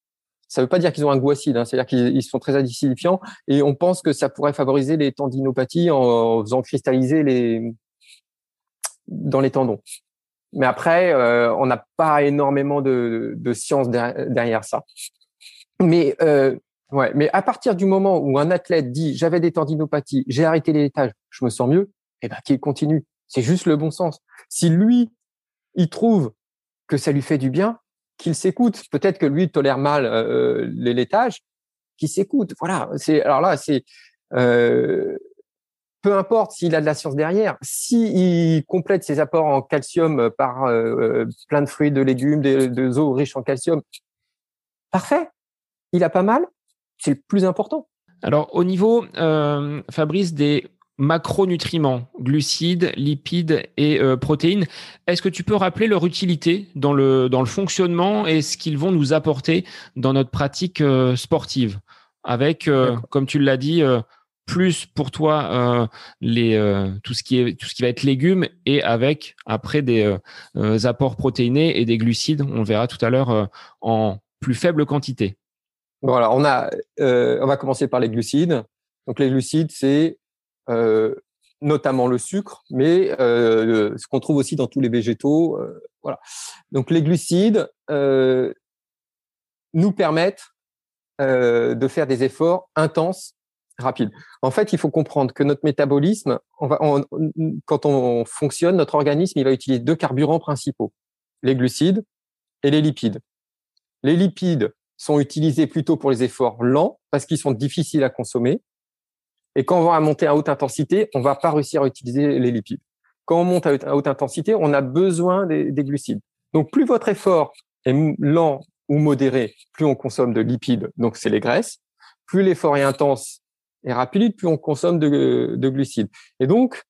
[SPEAKER 2] Ça ne veut pas dire qu'ils ont un goût acide, hein, c'est-à-dire qu'ils sont très acidifiants et on pense que ça pourrait favoriser les tendinopathies en faisant cristalliser les, dans les tendons. Mais après, euh, on n'a pas énormément de, de science derrière ça. Mais euh, ouais, mais à partir du moment où un athlète dit j'avais des tendinopathies, j'ai arrêté les laitages, je me sens mieux, eh ben qu'il continue. C'est juste le bon sens. Si lui, il trouve que ça lui fait du bien, qu'il s'écoute. Peut-être que lui tolère mal euh, les laitages, qu'il s'écoute. Voilà. Alors là, c'est euh, peu importe s'il a de la science derrière, s'il complète ses apports en calcium par euh, euh, plein de fruits, de légumes, de, de eaux riches en calcium, parfait. Il a pas mal, c'est le plus important.
[SPEAKER 3] Alors au niveau, euh, Fabrice, des macronutriments, glucides, lipides et protéines, est-ce que tu peux rappeler leur utilité dans le, dans le fonctionnement et ce qu'ils vont nous apporter dans notre pratique sportive? Avec, comme tu l'as dit, plus pour toi euh, les euh, tout ce qui est tout ce qui va être légumes et avec après des euh, apports protéinés et des glucides. On verra tout à l'heure en plus faible quantité.
[SPEAKER 2] Voilà on a on va commencer par les glucides. Donc les glucides c'est notamment le sucre mais ce qu'on trouve aussi dans tous les végétaux voilà donc les glucides nous permettent de faire des efforts intenses rapide. En fait, il faut comprendre que notre métabolisme, quand on fonctionne, notre organisme, il va utiliser deux carburants principaux, les glucides et les lipides. Les lipides sont utilisés plutôt pour les efforts lents parce qu'ils sont difficiles à consommer. Et quand on va monter à haute intensité, on va pas réussir à utiliser les lipides. Quand on monte à haute intensité, on a besoin des, des glucides. Donc, plus votre effort est lent ou modéré, plus on consomme de lipides, donc c'est les graisses. Plus l'effort est intense, et rapide, plus on consomme de, de glucides. Et donc,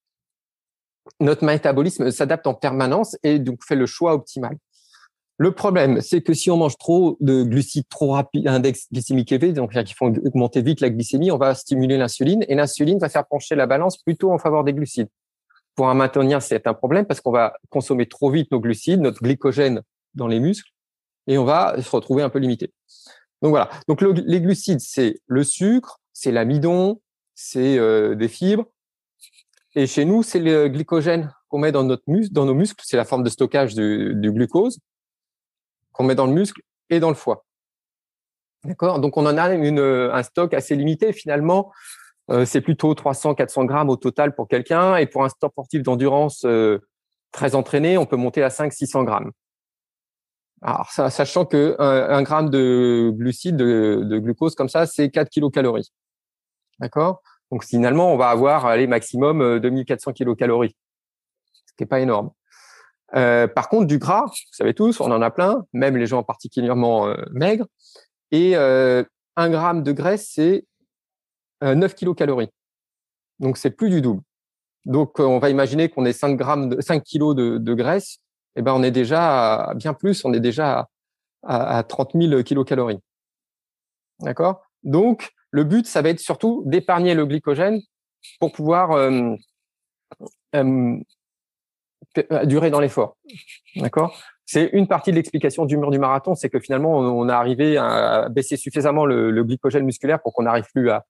[SPEAKER 2] notre métabolisme s'adapte en permanence et donc fait le choix optimal. Le problème, c'est que si on mange trop de glucides trop rapide, index glycémique élevé, donc qui font augmenter vite la glycémie, on va stimuler l'insuline et l'insuline va faire pencher la balance plutôt en faveur des glucides. Pour un maintenir, c'est un problème parce qu'on va consommer trop vite nos glucides, notre glycogène dans les muscles, et on va se retrouver un peu limité. Donc voilà. Donc les glucides, c'est le sucre, c'est l'amidon, c'est euh, des fibres. Et chez nous, c'est le glycogène qu'on met dans nos muscles. C'est la forme de stockage du, glucose qu'on met dans le muscle et dans le foie. D'accord? Donc, on en a une, un stock assez limité. Finalement, euh, c'est plutôt 300-400 grammes au total pour quelqu'un. Et pour un sportif d'endurance euh, très entraîné, on peut monter à 500-600 grammes. Alors, sachant que un, gramme de glucides, de, glucose comme ça, c'est 4 kilocalories. D'accord? Donc finalement, on va avoir allez, maximum 2400 kilocalories, ce qui est pas énorme. Euh, par contre, du gras, vous savez tous, on en a plein, même les gens particulièrement euh, maigres. Et euh, un gramme de graisse, c'est 9 kilocalories. Donc, c'est plus du double. Donc, on va imaginer qu'on est 5 grammes, de, 5 kilos de, graisse. Eh ben, on est déjà à, bien plus. On est déjà à, à 30 000 kilocalories. D'accord? Donc, le but, ça va être surtout d'épargner le glycogène pour pouvoir euh, euh, durer dans l'effort. D'accord? C'est une partie de l'explication du mur du marathon, c'est que finalement, on, a arrivé à baisser suffisamment le, glycogène musculaire pour qu'on n'arrive plus à,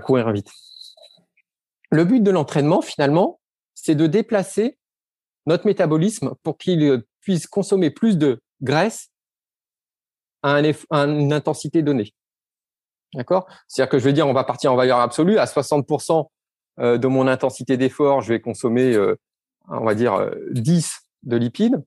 [SPEAKER 2] courir vite. Le but de l'entraînement, finalement, c'est de déplacer notre métabolisme pour qu'il puisse consommer plus de graisse à, une intensité donnée. D'accord? C'est-à-dire que je vais dire, on va partir en valeur absolue. À 60% euh, de mon intensité d'effort, je vais consommer euh, on va dire 10 euh, de lipides.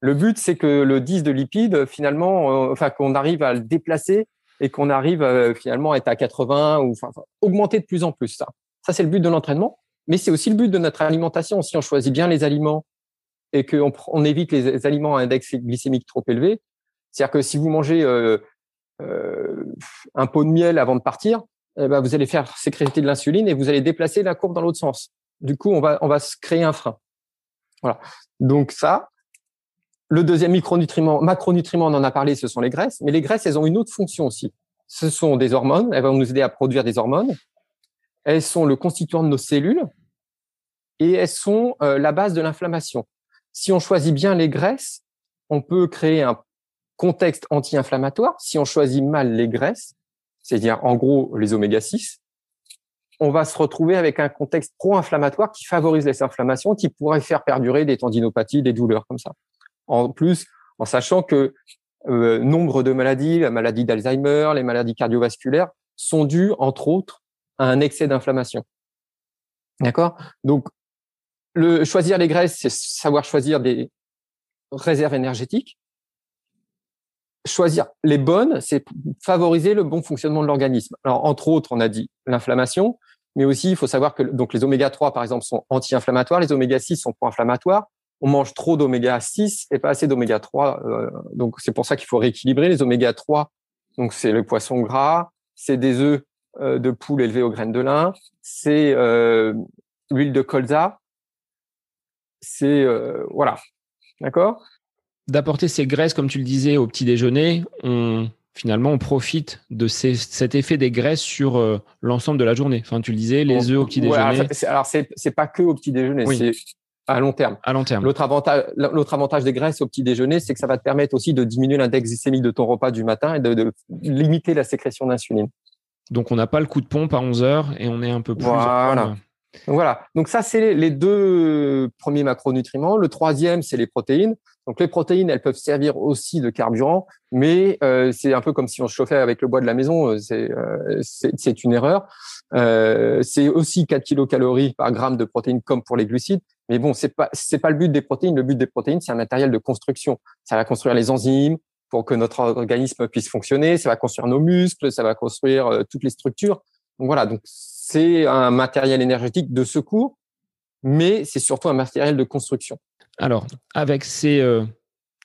[SPEAKER 2] Le but, c'est que le 10 de lipides, finalement, euh, enfin qu'on arrive à le déplacer et qu'on arrive euh, finalement à être à 80 ou enfin, augmenter de plus en plus. Ça, ça c'est le but de l'entraînement, mais c'est aussi le but de notre alimentation. Si on choisit bien les aliments et qu'on on évite les aliments à index glycémique trop élevé, c'est-à-dire que si vous mangez un pot de miel avant de partir, eh ben vous allez faire sécréter de l'insuline et vous allez déplacer la courbe dans l'autre sens. Du coup, on va, on va se créer un frein. Voilà. Donc ça, le deuxième micronutriment, macronutriment, on en a parlé, ce sont les graisses. Mais les graisses, elles ont une autre fonction aussi. Ce sont des hormones. Elles vont nous aider à produire des hormones. Elles sont le constituant de nos cellules et elles sont euh, la base de l'inflammation. Si on choisit bien les graisses, on peut créer un contexte anti-inflammatoire. Si on choisit mal les graisses, c'est-à-dire en gros les oméga 6, on va se retrouver avec un contexte pro-inflammatoire qui favorise les inflammations, qui pourrait faire perdurer des tendinopathies, des douleurs comme ça. En plus, en sachant que euh, nombre de maladies, la maladie d'Alzheimer, les maladies cardiovasculaires, sont dues, entre autres, à un excès d'inflammation. D'accord? Donc, le, choisir les graisses, c'est savoir choisir des réserves énergétiques. Choisir les bonnes, c'est favoriser le bon fonctionnement de l'organisme. Alors, entre autres, on a dit l'inflammation, mais aussi, il faut savoir que donc les oméga 3, par exemple, sont anti-inflammatoires, les oméga 6 sont pro-inflammatoires. On mange trop d'oméga 6 et pas assez d'oméga 3. Euh, donc, c'est pour ça qu'il faut rééquilibrer les oméga 3. Donc, c'est le poisson gras, c'est des œufs euh, de poule élevés aux graines de lin, c'est euh, l'huile de colza, c'est voilà, d'accord?
[SPEAKER 3] D'apporter ces graisses, comme tu le disais, au petit déjeuner, finalement, on profite de cet effet des graisses sur euh, l'ensemble de la journée. Enfin, tu le disais, les œufs au petit déjeuner.
[SPEAKER 2] alors, c'est, pas que au petit déjeuner, c'est à long terme.
[SPEAKER 3] À long terme.
[SPEAKER 2] L'autre avantage, l'autre avantage des graisses au petit déjeuner, c'est que ça va te permettre aussi de diminuer l'index glycémique de ton repas du matin et de, limiter la sécrétion d'insuline.
[SPEAKER 3] Donc, on n'a pas le coup de pompe à 11 heures et on est un peu plus.
[SPEAKER 2] Voilà. Voilà. Donc ça, c'est les deux premiers macronutriments. Le troisième, c'est les protéines. Donc les protéines, elles peuvent servir aussi de carburant, mais euh, c'est un peu comme si on se chauffait avec le bois de la maison. Euh, euh, c'est une erreur. c'est aussi 4 kilocalories par gramme de protéines comme pour les glucides. Mais bon, c'est pas c'est pas le but des protéines. Le but des protéines, c'est un matériel de construction. Ça va construire les enzymes pour que notre organisme puisse fonctionner. Ça va construire nos muscles. Ça va construire toutes les structures. Donc voilà. Donc c'est un matériel énergétique de secours, mais c'est surtout un matériel de construction.
[SPEAKER 3] Alors, avec ces euh,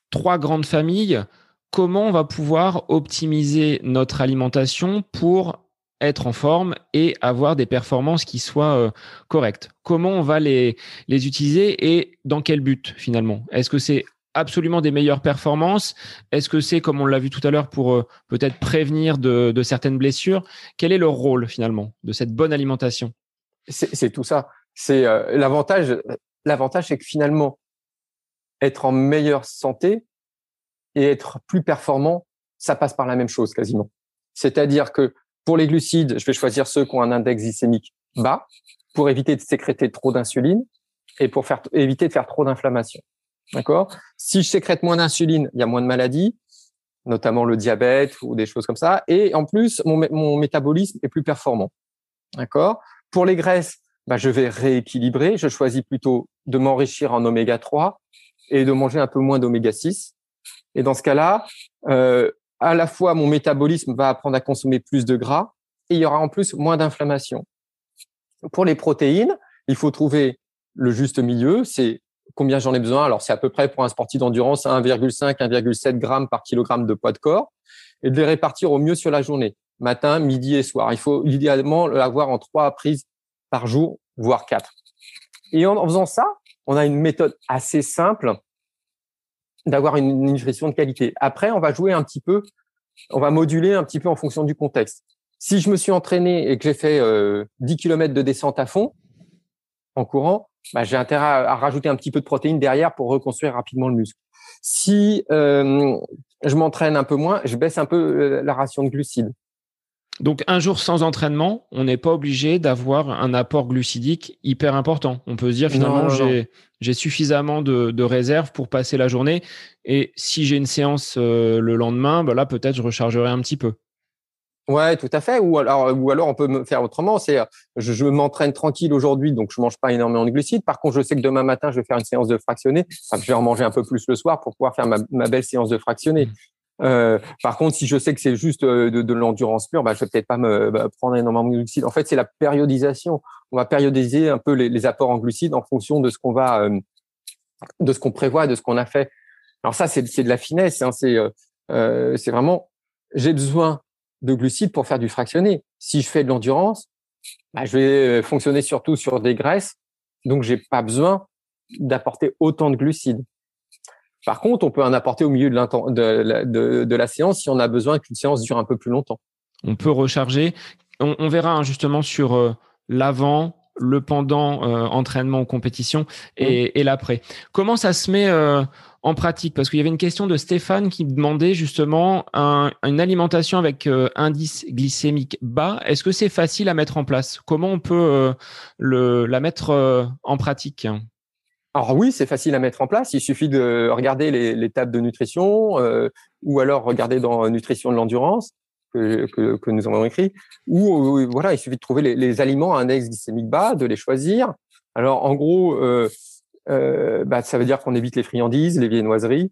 [SPEAKER 3] trois grandes familles, comment on va pouvoir optimiser notre alimentation pour être en forme et avoir des performances qui soient euh, correctes? Comment on va les, les utiliser et dans quel but finalement? Est-ce que c'est absolument des meilleures performances? Est-ce que c'est, comme on l'a vu tout à l'heure, pour euh, peut-être prévenir de, certaines blessures? Quel est le rôle finalement de cette bonne alimentation?
[SPEAKER 2] C'est tout ça. C'est l'avantage. L'avantage, c'est que finalement, être en meilleure santé et être plus performant, ça passe par la même chose quasiment. C'est-à-dire que pour les glucides, je vais choisir ceux qui ont un index glycémique bas pour éviter de sécréter trop d'insuline et pour éviter de faire trop d'inflammation. D'accord? Si je sécrète moins d'insuline, il y a moins de maladies, notamment le diabète ou des choses comme ça. Et en plus, mon, mon métabolisme est plus performant. D'accord? Pour les graisses, bah, je vais rééquilibrer. Je choisis plutôt de m'enrichir en oméga 3 et de manger un peu moins d'oméga 6 Et dans ce cas-là, euh, à la fois mon métabolisme va apprendre à consommer plus de gras et il y aura en plus moins d'inflammation. Pour les protéines, il faut trouver le juste milieu. C'est combien j'en ai besoin. Alors, c'est à peu près pour un sportif d'endurance 1,5, 1,7 grammes par kilogramme de poids de corps et de les répartir au mieux sur la journée, matin, midi et soir. Il faut idéalement l'avoir en trois prises par jour, voire quatre. Et en faisant ça, on a une méthode assez simple d'avoir une nutrition de qualité. Après, on va jouer un petit peu, on va moduler un petit peu en fonction du contexte. Si je me suis entraîné et que j'ai fait 10 euh, km de descente à fond en courant, bah, j'ai intérêt à, rajouter un petit peu de protéines derrière pour reconstruire rapidement le muscle. Si euh, je m'entraîne un peu moins, je baisse un peu euh, la ration de glucides.
[SPEAKER 3] Donc un jour sans entraînement, on n'est pas obligé d'avoir un apport glucidique hyper important. On peut se dire finalement j'ai suffisamment de, de réserves pour passer la journée et si j'ai une séance euh, le lendemain, bah là peut-être je rechargerai un petit peu.
[SPEAKER 2] Ouais, tout à fait. Ou alors, ou alors on peut me faire autrement. C'est, je, je m'entraîne tranquille aujourd'hui, donc je mange pas énormément de glucides. Par contre, je sais que demain matin, je vais faire une séance de fractionné. je vais en manger un peu plus le soir pour pouvoir faire ma, ma belle séance de fractionné. Euh, par contre, si je sais que c'est juste euh, de, de l'endurance pure, bah, je vais peut-être pas me bah, prendre énormément de glucides. En fait, c'est la périodisation. On va périodiser un peu les, les, apports en glucides en fonction de ce qu'on va, euh, de ce qu'on prévoit, de ce qu'on a fait. Alors ça, c'est de la finesse. Hein, c'est euh, c'est vraiment, j'ai besoin de glucides pour faire du fractionné. Si je fais de l'endurance, bah, je vais fonctionner surtout sur des graisses, donc j'ai pas besoin d'apporter autant de glucides. Par contre, on peut en apporter au milieu de, de, de, la séance si on a besoin qu'une séance dure un peu plus longtemps.
[SPEAKER 3] On peut recharger. On, verra hein, justement sur euh, l'avant, le pendant euh, entraînement ou compétition et, et l'après. Comment ça se met euh, en pratique? Parce qu'il y avait une question de Stéphane qui demandait justement une alimentation avec indice glycémique bas. Est-ce que c'est facile à mettre en place? Comment on peut le, la mettre en pratique?
[SPEAKER 2] Alors oui, c'est facile à mettre en place. Il suffit de regarder les, les tables de nutrition euh, ou alors regarder dans Nutrition de l'endurance que, que, que, nous avons écrit. Ou voilà, il suffit de trouver les, les, aliments à index glycémique bas, de les choisir. Alors en gros, euh, euh, bah, ça veut dire qu'on évite les friandises, les viennoiseries.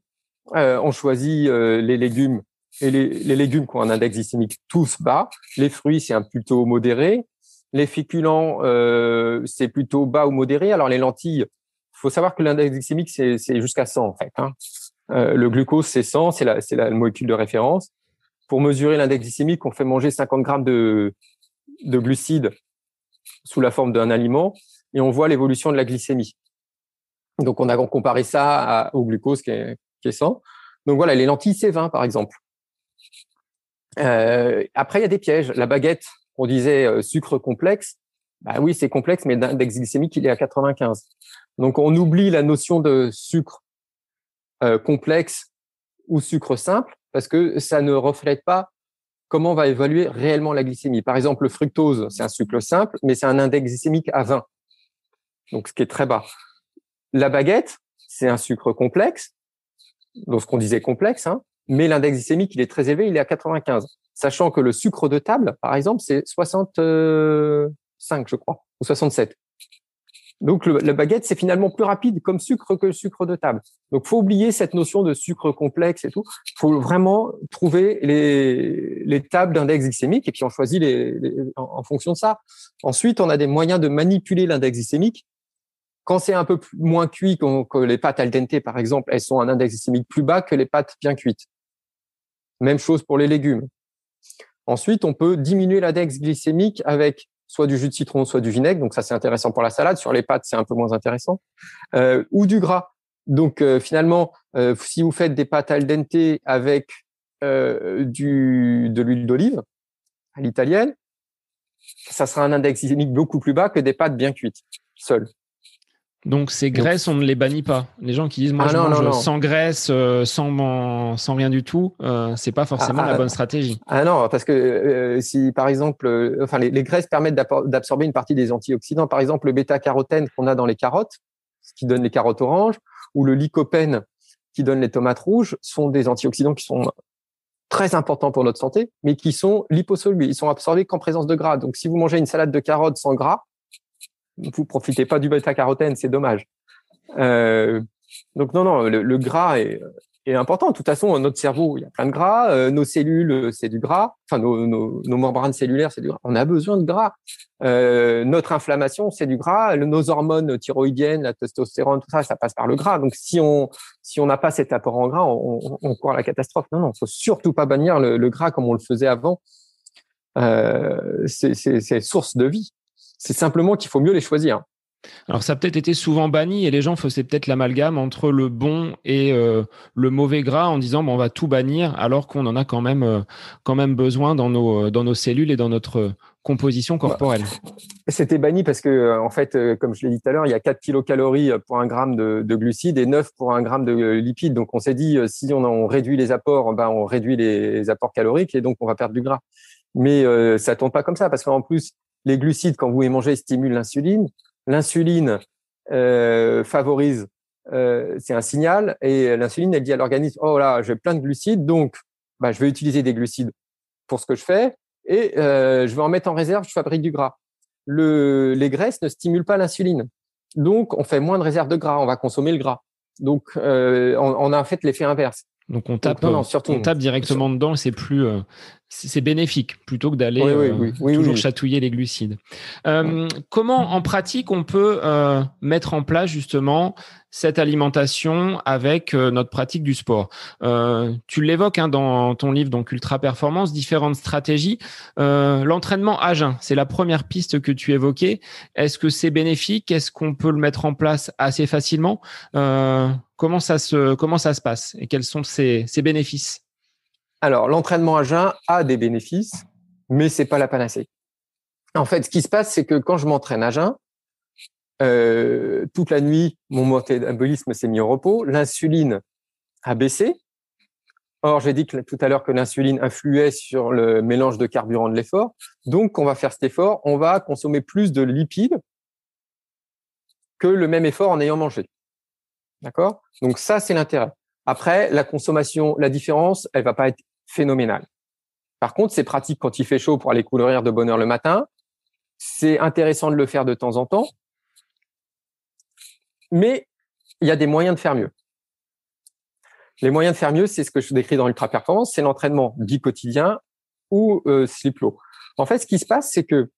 [SPEAKER 2] Euh, on choisit euh, les légumes et les, les, légumes qui ont un index glycémique tous bas. Les fruits, c'est un plutôt modéré. Les féculents, euh, c'est plutôt bas ou modéré. Alors les lentilles, faut savoir que l'index glycémique, c'est jusqu'à 100 en fait. Hein. Euh, le glucose, c'est 100, c'est la, molécule de référence. Pour mesurer l'index glycémique, on fait manger 50 grammes de, de glucides sous la forme d'un aliment et on voit l'évolution de la glycémie. Donc, on a comparé ça au glucose qui est, qui est 100. Donc voilà, les lentilles, c'est 20 par exemple. Euh, après, il y a des pièges. La baguette, on disait euh, sucre complexe. Bah oui, c'est complexe, mais l'index glycémique, il est à 95. Donc, on oublie la notion de sucre euh, complexe ou sucre simple parce que ça ne reflète pas comment va évaluer réellement la glycémie. Par exemple, le fructose, c'est un sucre simple, mais c'est un index glycémique à 20, donc ce qui est très bas. La baguette, c'est un sucre complexe, donc ce qu'on disait complexe, hein, mais l'index glycémique, il est très élevé, il est à 95. Sachant que le sucre de table, par exemple, c'est 65, je crois, ou 67. Donc la baguette, c'est finalement plus rapide comme sucre que le sucre de table. Donc faut oublier cette notion de sucre complexe et tout. faut vraiment trouver les, les tables d'index glycémique et puis on choisit les, en, fonction de ça. Ensuite, on a des moyens de manipuler l'index glycémique. Quand c'est un peu moins cuit, que les pâtes al dente par exemple, elles sont un index glycémique plus bas que les pâtes bien cuites. Même chose pour les légumes. Ensuite, on peut diminuer l'index glycémique avec soit du jus de citron, soit du vinaigre. Donc ça, c'est intéressant pour la salade. Sur les pâtes, c'est un peu moins intéressant. Euh, ou du gras. Donc euh, finalement, euh, si vous faites des pâtes al dente avec du, de l'huile d'olive à l'italienne, ça sera un index glycémique beaucoup plus bas que des pâtes bien cuites, seules.
[SPEAKER 3] Donc ces graisses, on ne les bannit pas. Les gens qui disent moi ah je mange sans graisse, euh, sans sans rien du tout, euh, c'est pas forcément ah, la ah, bonne stratégie.
[SPEAKER 2] Ah non, parce que euh, si par exemple, euh, enfin les, graisses permettent d'absorber une partie des antioxydants. Par exemple, le bêta-carotène qu'on a dans les carottes, ce qui donne les carottes oranges, ou le lycopène qui donne les tomates rouges, sont des antioxydants qui sont très importants pour notre santé, mais qui sont liposolubles. Ils sont absorbés qu'en présence de gras. Donc si vous mangez une salade de carottes sans gras, vous profitez pas du bêta-carotène, c'est dommage. Euh, donc non, non, le, gras est, important. De toute façon, notre cerveau, il y a plein de gras. Euh, nos cellules, c'est du gras. Enfin, nos, nos, membranes cellulaires, c'est du gras. On a besoin de gras. Euh, notre inflammation, c'est du gras. nos hormones thyroïdiennes, la testostérone, tout ça, ça passe par le gras. Donc, si on si on n'a pas cet apport en gras, on, on, court à la catastrophe. Non, non, faut surtout pas bannir le, le gras comme on le faisait avant. C'est source de vie. C'est simplement qu'il faut mieux les choisir.
[SPEAKER 3] Alors ça a peut-être été souvent banni et les gens faisaient peut-être l'amalgame entre le bon et euh, le mauvais gras en disant bon, on va tout bannir alors qu'on en a quand même, euh, quand même besoin dans nos, euh, dans nos cellules et dans notre composition bah, corporelle.
[SPEAKER 2] C'était banni parce que en fait, comme je l'ai dit tout à l'heure, il y a 4 kilocalories pour un gramme de, glucides et 9 pour un gramme de lipides. Donc on s'est dit si on, réduit les apports, ben, on réduit les apports caloriques et donc on va perdre du gras. Mais ça tombe pas comme ça parce qu'en plus les glucides quand vous les mangez stimulent l'insuline l'insuline euh, favorise, euh, c'est un signal, et l'insuline, elle dit à l'organisme, oh là, j'ai plein de glucides, donc bah, je vais utiliser des glucides pour ce que je fais, et euh, je vais en mettre en réserve, je fabrique du gras. Le, les graisses ne stimulent pas l'insuline. Donc, on fait moins de réserve de gras, on va consommer le gras. Donc, on, on, a en fait l'effet inverse.
[SPEAKER 3] Donc, on tape, on tape directement dedans, c'est plus, c'est bénéfique plutôt que d'aller euh, toujours chatouiller les glucides. Euh, comment en pratique on peut euh, mettre en place justement cette alimentation avec notre pratique du sport? Tu l'évoques hein, dans ton livre donc Ultra Performance, différentes stratégies. L'entraînement à jeun, c'est la première piste que tu évoquais. Est-ce que c'est bénéfique? Est-ce qu'on peut le mettre en place assez facilement? Comment ça se comment ça se passe? Et quels sont ses bénéfices?
[SPEAKER 2] Alors, l'entraînement à jeun a des bénéfices, mais c'est pas la panacée. En fait, ce qui se passe, c'est que quand je m'entraîne à jeun, euh, toute la nuit, mon métabolisme s'est mis au repos, l'insuline a baissé. Or, j'ai dit tout à l'heure que l'insuline influait sur le mélange de carburant de l'effort. Donc, on va faire cet effort, on va consommer plus de lipides que le même effort en ayant mangé. D'accord? Donc ça, c'est l'intérêt. Après, la consommation, la différence, elle va pas être phénoménal. Par contre, c'est pratique quand il fait chaud pour aller courir de bonne heure le matin. C'est intéressant de le faire de temps en temps. Mais il y a des moyens de faire mieux. Les moyens de faire mieux, c'est ce que je décris dans Ultra Performance, c'est l'entraînement dit quotidien ou euh, slip low. En fait, ce qui se passe, c'est que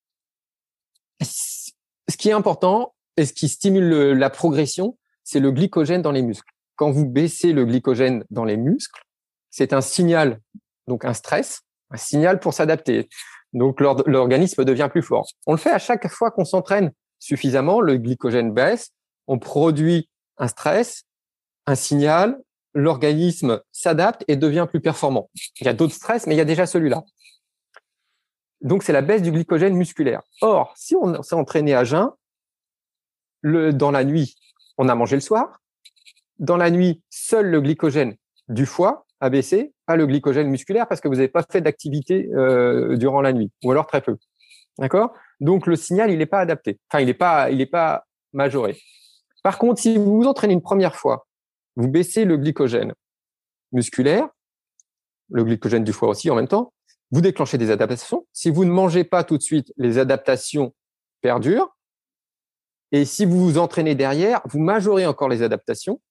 [SPEAKER 2] ce qui est important et ce qui stimule la progression, c'est le glycogène dans les muscles. Quand vous baissez le glycogène dans les muscles, c'est un signal, donc un stress, un signal pour s'adapter. Donc l'organisme devient plus fort. On le fait à chaque fois qu'on s'entraîne suffisamment, le glycogène baisse, on produit un stress, un signal, l'organisme s'adapte et devient plus performant. Il y a d'autres stress, mais il y a déjà celui-là. Donc c'est la baisse du glycogène musculaire. Or, si on s'est entraîné à jeun, dans la nuit, on a mangé le soir. Dans la nuit, seul le glycogène du foie a baissé, pas le glycogène musculaire parce que vous n'avez pas fait d'activité euh, durant la nuit, ou alors très peu. D'accord? Donc le signal, il n'est pas adapté. Enfin, il n'est pas, il pas majoré. Par contre, si vous vous entraînez une première fois, vous baissez le glycogène musculaire, le glycogène du foie aussi en même temps, vous déclenchez des adaptations. Si vous ne mangez pas tout de suite, les adaptations perdurent. Et si vous vous entraînez derrière, vous majorez encore les adaptations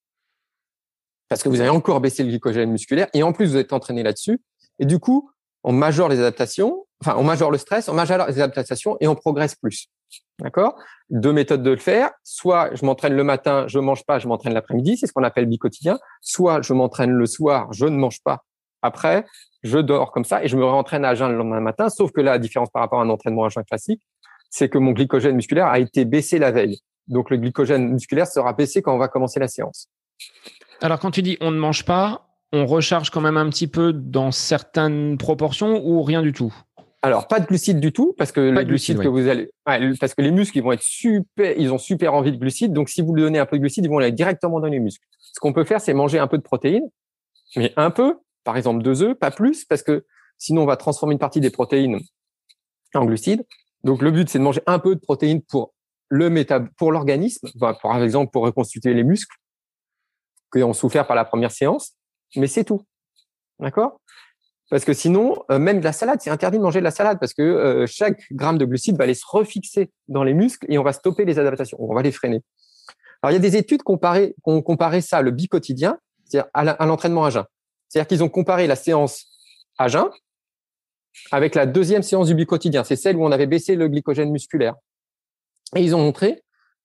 [SPEAKER 2] parce que vous avez encore baissé le glycogène musculaire et en plus vous êtes entraîné là-dessus. Et du coup, on majore les adaptations, enfin on majore le stress, on majore les adaptations et on progresse plus. D'accord? Deux méthodes de le faire. Soit je m'entraîne le matin, je mange pas, je m'entraîne l'après-midi, c'est ce qu'on appelle bicotidien. Soit je m'entraîne le soir, je ne mange pas. Après, je dors comme ça et je me réentraîne à jeun le lendemain matin. Sauf que là, la différence par rapport à un entraînement à jeun classique, c'est que mon glycogène musculaire a été baissé la veille. Donc le glycogène musculaire sera baissé quand on va commencer la séance.
[SPEAKER 3] Alors, quand tu dis on ne mange pas, on recharge quand même un petit peu dans certaines proportions ou rien du tout?
[SPEAKER 2] Alors, pas de glucides du tout, parce que les glucides, que vous allez, parce que les muscles, ils vont être super, ils ont super envie de glucides. Donc, si vous lui donnez un peu de glucides, ils vont aller directement dans les muscles. Ce qu'on peut faire, c'est manger un peu de protéines, mais un peu, par exemple deux œufs, pas plus, parce que sinon, on va transformer une partie des protéines en glucides. Donc, le but, c'est de manger un peu de protéines pour le métab, pour l'organisme, par exemple, pour reconstituer les muscles qui ont souffert par la première séance, mais c'est tout. D'accord? Parce que sinon, euh, même de la salade, c'est interdit de manger de la salade parce que euh, chaque gramme de glucides va aller se refixer dans les muscles et on va stopper les adaptations, on va les freiner. Alors, il y a des études qui ont comparé ça, le bicotidien, c'est-à-dire à l'entraînement à jeun. C'est-à-dire qu'ils ont comparé la séance à jeun avec la deuxième séance du quotidien. C'est celle où on avait baissé le glycogène musculaire. Et ils ont montré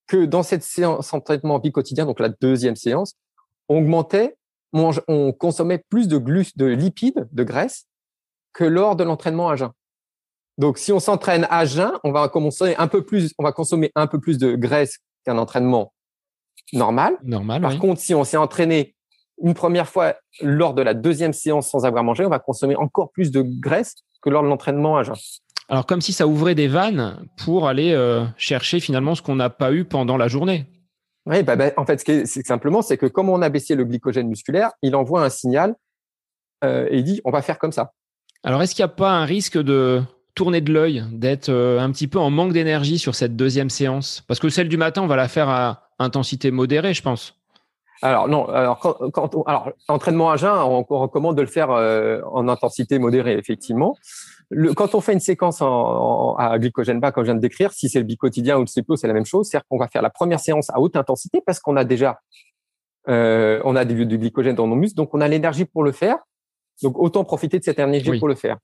[SPEAKER 2] que dans cette séance d'entraînement quotidien, donc la deuxième séance, on augmentait, on, consommait plus de de lipides, de graisse, que lors de l'entraînement à jeun. Donc, si on s'entraîne à jeun, on va consommer un peu plus, on va consommer un peu plus de graisse qu'un entraînement normal.
[SPEAKER 3] Normal.
[SPEAKER 2] Par contre, si on s'est entraîné une première fois lors de la deuxième séance sans avoir mangé, on va consommer encore plus de graisse que lors de l'entraînement à jeun.
[SPEAKER 3] Alors, comme si ça ouvrait des vannes pour aller euh, chercher finalement ce qu'on n'a pas eu pendant la journée.
[SPEAKER 2] Oui, bah, bah, en fait, ce qui est, simplement, c'est que comme on a baissé le glycogène musculaire, il envoie un signal euh, et il dit on va faire comme ça.
[SPEAKER 3] Alors, est-ce qu'il n'y a pas un risque de tourner de l'œil, d'être euh, un petit peu en manque d'énergie sur cette deuxième séance? Parce que celle du matin, on va la faire à intensité modérée, je pense.
[SPEAKER 2] Alors non, alors quand, alors entraînement à jeun, on, recommande de le faire euh, en intensité modérée, effectivement. Le, quand on fait une séquence en, à glycogène bas, comme je viens de décrire, si c'est le bicotidien ou le CPO, c'est la même chose. C'est-à-dire qu'on va faire la première séance à haute intensité parce qu'on a déjà euh, on a du, du, glycogène dans nos muscles, donc on a l'énergie pour le faire. Donc autant profiter de cette énergie pour le faire.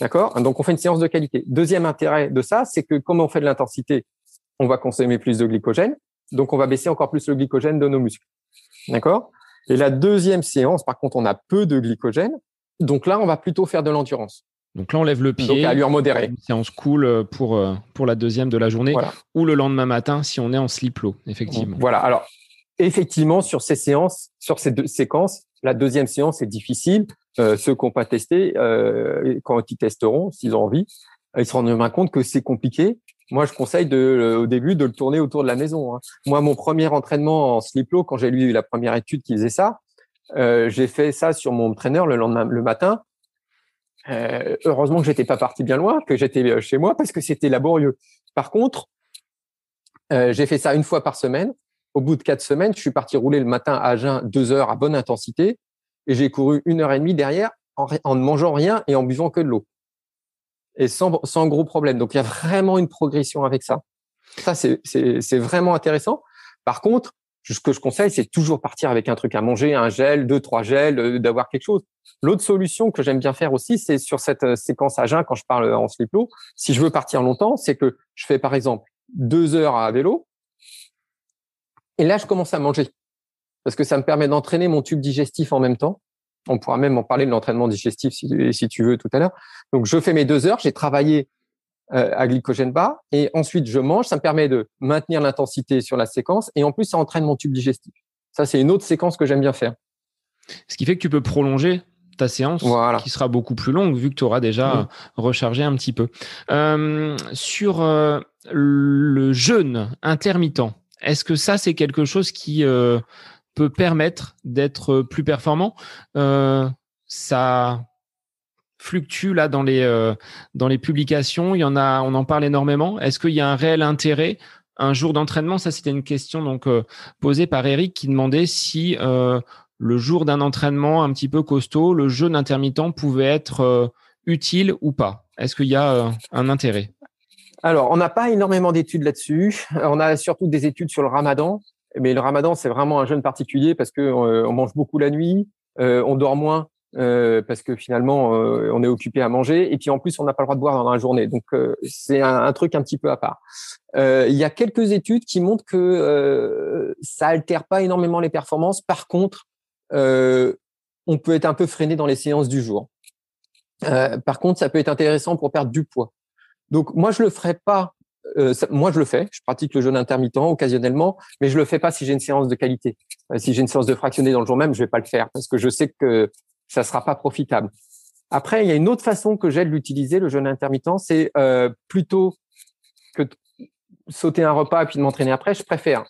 [SPEAKER 2] D'accord? Donc on fait une séance de qualité. Deuxième intérêt de ça, c'est que comme on fait de l'intensité, on va consommer plus de glycogène, donc on va baisser encore plus le glycogène de nos muscles. D'accord? Et la deuxième séance, par contre, on a peu de glycogène. Donc là, on va plutôt faire de l'endurance.
[SPEAKER 3] Donc là, on lève le pied. Donc
[SPEAKER 2] à allure modérée.
[SPEAKER 3] Une séance cool euh, pour, euh, pour la deuxième de la journée. Ou le lendemain matin si on est en slip low, effectivement.
[SPEAKER 2] Voilà. Alors, effectivement, sur ces séances, sur ces deux séquences, la deuxième séance est difficile. Euh, ceux qui n'ont pas testé, euh, quand ils testeront, s'ils ont envie, ils se rendront bien compte que c'est compliqué moi, je conseille euh, au début de le tourner autour de la maison. Hein. Moi, mon premier entraînement en slip low, quand j'ai lu la première étude qui faisait ça, euh, j'ai fait ça sur mon trainer le lendemain, le matin. Euh, heureusement que j'étais pas parti bien loin, que j'étais chez moi parce que c'était laborieux. Par contre, j'ai fait ça une fois par semaine. Au bout de quatre semaines, je suis parti rouler le matin à jeun deux heures à bonne intensité et j'ai couru une heure et demie derrière en ne mangeant rien et en buvant que de l'eau et sans, sans gros problème. Donc, il y a vraiment une progression avec ça. Ça, c'est vraiment intéressant. Par contre, ce que je conseille, c'est toujours partir avec un truc à manger, un gel, deux, trois gels, euh, d'avoir quelque chose. L'autre solution que j'aime bien faire aussi, c'est sur cette euh, séquence à jeun, quand je parle en slip low, si je veux partir longtemps, c'est que je fais par exemple deux heures à vélo, et là, je commence à manger. Parce que ça me permet d'entraîner mon tube digestif en même temps. On pourra même en parler de l'entraînement digestif si, si, tu veux tout à l'heure. Donc, je fais mes deux heures, j'ai travaillé euh, à glycogène bas et ensuite je mange. Ça me permet de maintenir l'intensité sur la séquence et en plus, ça entraîne mon tube digestif. Ça, c'est une autre séquence que j'aime bien faire.
[SPEAKER 3] Ce qui fait que tu peux prolonger ta séance qui sera beaucoup plus longue vu que tu auras déjà rechargé un petit peu. Euh, sur euh, le jeûne intermittent, est-ce que ça, c'est quelque chose qui euh, peut permettre d'être plus performant. Euh, ça fluctue là dans les euh, dans les publications. Il y en a, on en parle énormément. Est-ce qu'il y a un réel intérêt un jour d'entraînement? Ça, c'était une question donc euh, posée par Eric qui demandait si le jour d'un entraînement un petit peu costaud, le jeûne intermittent pouvait être utile ou pas. Est-ce qu'il y a un intérêt?
[SPEAKER 2] Alors, on n'a pas énormément d'études là-dessus. On a surtout des études sur le ramadan. Mais le ramadan, c'est vraiment un jeûne particulier parce que euh, on mange beaucoup la nuit, euh, on dort moins euh, parce que finalement on est occupé à manger et puis en plus on n'a pas le droit de boire dans la journée. Donc c'est un, truc un petit peu à part. il y a quelques études qui montrent que ça altère pas énormément les performances. Par contre, on peut être un peu freiné dans les séances du jour. par contre, ça peut être intéressant pour perdre du poids. Donc moi je le ferai pas euh, moi, je le fais. Je pratique le jeûne intermittent occasionnellement, mais je le fais pas si j'ai une séance de qualité. Euh, si j'ai une séance de fractionné dans le jour même, je vais pas le faire parce que je sais que ça sera pas profitable. Après, il y a une autre façon que j'ai de l'utiliser, le jeûne intermittent, c'est euh, plutôt que de sauter un repas et puis de m'entraîner après, je préfère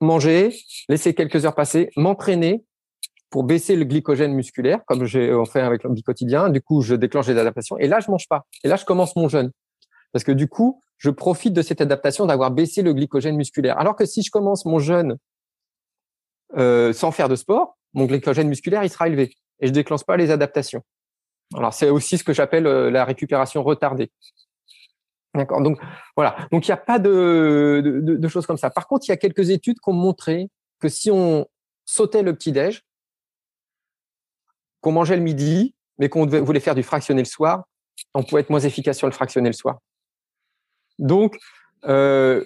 [SPEAKER 2] manger, laisser quelques heures passer, m'entraîner pour baisser le glycogène musculaire, comme j'ai fait avec le quotidien. Du coup, je déclenche des adaptations et là, je mange pas. Et là, je commence mon jeûne. Parce que du coup, je profite de cette adaptation d'avoir baissé le glycogène musculaire. Alors que si je commence mon jeûne euh, sans faire de sport, mon glycogène musculaire, il sera élevé et je déclenche pas les adaptations. Alors c'est aussi ce que j'appelle euh, la récupération retardée. D'accord? Donc voilà. Donc il n'y a pas de, de, choses comme ça. Par contre, il y a quelques études qui ont montré que si on sautait le petit-déj, qu'on mangeait le midi, mais qu'on voulait faire du fractionné le soir, on pouvait être moins efficace sur le fractionné le soir. Donc, euh,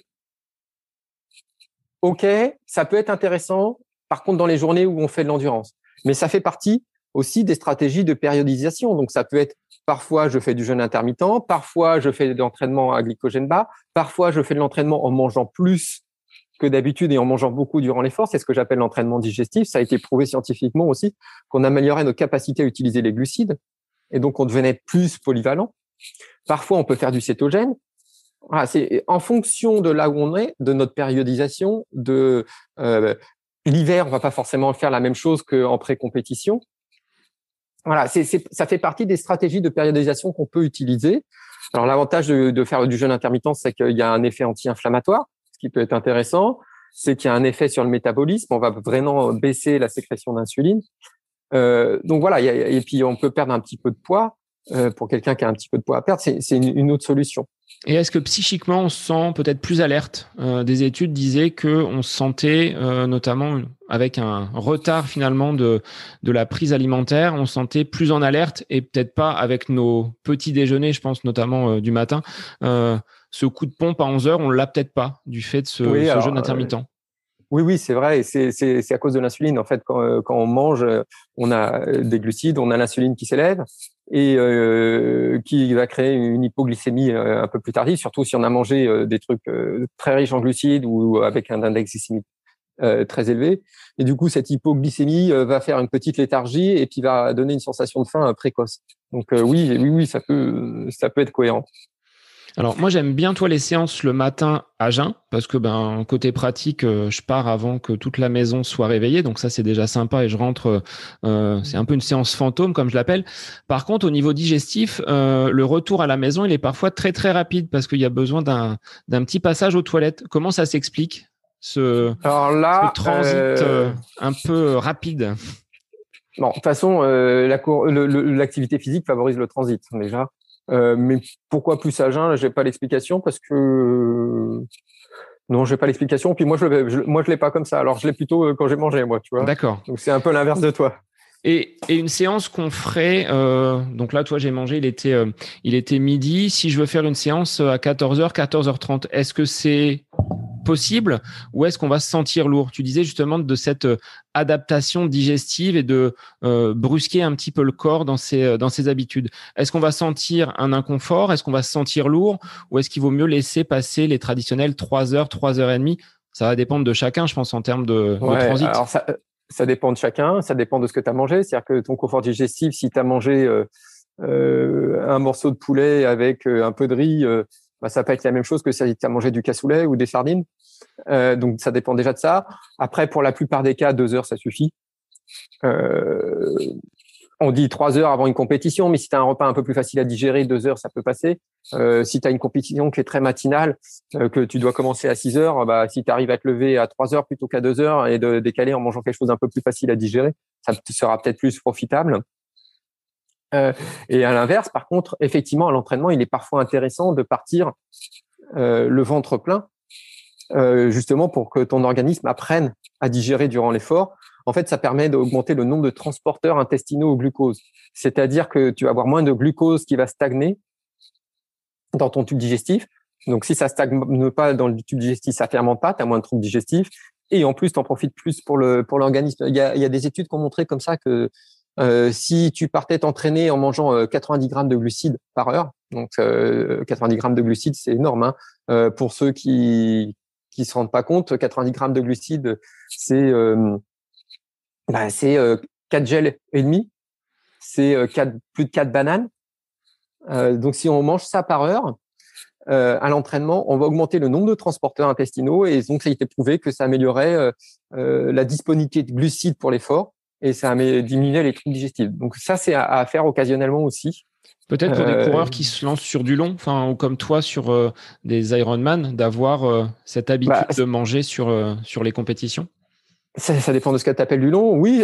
[SPEAKER 2] ok, ça peut être intéressant, par contre, dans les journées où on fait de l'endurance. Mais ça fait partie aussi des stratégies de périodisation. Donc, ça peut être parfois je fais du jeûne intermittent, parfois je fais de l'entraînement à glycogène bas, parfois je fais de l'entraînement en mangeant plus que d'habitude et en mangeant beaucoup durant l'effort. C'est ce que j'appelle l'entraînement digestif. Ça a été prouvé scientifiquement aussi qu'on améliorait nos capacités à utiliser les glucides et donc on devenait plus polyvalent. Parfois, on peut faire du cétogène. Voilà, c'est en fonction de là où on est, de notre périodisation, de euh, l'hiver, on va pas forcément faire la même chose qu'en pré-compétition. Voilà, c'est, ça fait partie des stratégies de périodisation qu'on peut utiliser. Alors l'avantage de, de, faire du jeûne intermittent, c'est qu'il y a un effet anti-inflammatoire, ce qui peut être intéressant. C'est qu'il y a un effet sur le métabolisme. On va vraiment baisser la sécrétion d'insuline. Euh, donc voilà, et puis on peut perdre un petit peu de poids. Euh, pour quelqu'un qui a un petit peu de poids à perdre, c'est une, une, autre solution.
[SPEAKER 3] Et est-ce que psychiquement on se sent peut-être plus alerte? Euh, Des études disaient que on se sentait euh, notamment avec un retard finalement de de la prise alimentaire, on se sentait plus en alerte et peut-être pas avec nos petits déjeuners, je pense notamment du matin. ce coup de pompe à 11 heures, on l'a peut-être pas du fait de ce, ce jeûne intermittent.
[SPEAKER 2] Oui, oui, c'est vrai. C'est à cause de l'insuline. En fait, quand, quand, on mange, on a des glucides, on a l'insuline qui s'élève et euh, qui va créer une hypoglycémie euh, un peu plus tardive, surtout si on a mangé euh, des trucs très riches en glucides ou avec un index glycémique très élevé. Et du coup, cette hypoglycémie va faire une petite léthargie et puis va donner une sensation de faim précoce. Donc oui, oui, oui, ça peut, ça peut être cohérent.
[SPEAKER 3] Alors moi j'aime bien toi les séances le matin à jeun parce que ben côté pratique euh, je pars avant que toute la maison soit réveillée donc ça c'est déjà sympa et je rentre euh, euh, c'est un peu une séance fantôme comme je l'appelle. Par contre au niveau digestif le retour à la maison il est parfois très très rapide parce qu'il y a besoin d'un d'un petit passage aux toilettes. Comment ça s'explique ce,
[SPEAKER 2] Alors là,
[SPEAKER 3] ce transit un peu rapide?
[SPEAKER 2] Bon, de toute façon, l'activité physique favorise le transit déjà. Euh, mais pourquoi plus à jeun J'ai pas l'explication parce que non, j'ai pas l'explication. Puis moi, je, moi, je l'ai pas comme ça. Alors, je l'ai plutôt euh, quand j'ai mangé, moi, tu vois.
[SPEAKER 3] D'accord.
[SPEAKER 2] Donc c'est un peu l'inverse de toi.
[SPEAKER 3] Et, et, une séance qu'on ferait, euh, donc là, toi, j'ai mangé, il était, euh, il était midi. Si je veux faire une séance à 14h, 14h30, est-ce que c'est possible ou est-ce qu'on va se sentir lourd? Tu disais justement de cette euh, adaptation digestive et de euh, brusquer un petit peu le corps dans ses, euh, dans ses habitudes. Est-ce qu'on va sentir un inconfort? Est-ce qu'on va se sentir lourd? Ou est-ce qu'il vaut mieux laisser passer les traditionnels 3 heures, 3 heures et demie? Ça va dépendre de chacun, je pense, en termes de, transit.
[SPEAKER 2] Alors ça, ça, dépend de chacun, ça dépend de ce que tu as mangé. C'est-à-dire que ton confort digestif, si tu as mangé un morceau de poulet avec un peu de riz, bah, ça peut être la même chose que si tu as mangé du cassoulet ou des sardines. Euh, donc ça dépend déjà de ça. Après, pour la plupart des cas, deux heures, ça suffit. Euh, on dit trois heures avant une compétition, mais si tu as un repas un peu plus facile à digérer, deux heures, ça peut passer. Euh, si tu as une compétition qui est très matinale, euh, que tu dois commencer à 6 heures, bah, si tu arrives à te lever à trois heures plutôt qu'à deux heures et de décaler en mangeant quelque chose d'un peu plus facile à digérer, ça sera peut-être plus profitable. Euh, et à l'inverse, par contre, effectivement, à l'entraînement, il est parfois intéressant de partir euh, le ventre plein, euh, justement pour que ton organisme apprenne à digérer durant l'effort. En fait, ça permet d'augmenter le nombre de transporteurs intestinaux au glucose. C'est-à-dire que tu vas avoir moins de glucose qui va stagner dans ton tube digestif. Donc, si ça stagne pas dans le tube digestif, ça fermente pas, tu as moins de troubles digestifs. Et en plus, tu en profites plus pour le pour l'organisme. Il y a, il y a des études qui ont montré comme ça que euh, si tu partais t'entraîner en mangeant 90 euh, grammes de glucides par heure, donc 90 euh, grammes de glucides, c'est énorme. Hein. pour ceux qui qui se rendent pas compte, 90 grammes de glucides, c'est bah, c'est 4 gels et demi, c'est plus de 4 bananes. donc si on mange ça par heure, à l'entraînement, on va augmenter le nombre de transporteurs intestinaux et donc ça a été prouvé que ça améliorait la disponibilité de glucides pour l'effort et ça diminué les troubles digestifs. Donc ça, c'est à, faire occasionnellement aussi.
[SPEAKER 3] Peut-être pour des euh, coureurs qui se lancent sur du long, enfin, ou comme toi sur euh, des Ironman, d'avoir euh, cette habitude bah, de manger sur, sur les compétitions?
[SPEAKER 2] Ça, ça, dépend de ce que tu appelles du long. Oui,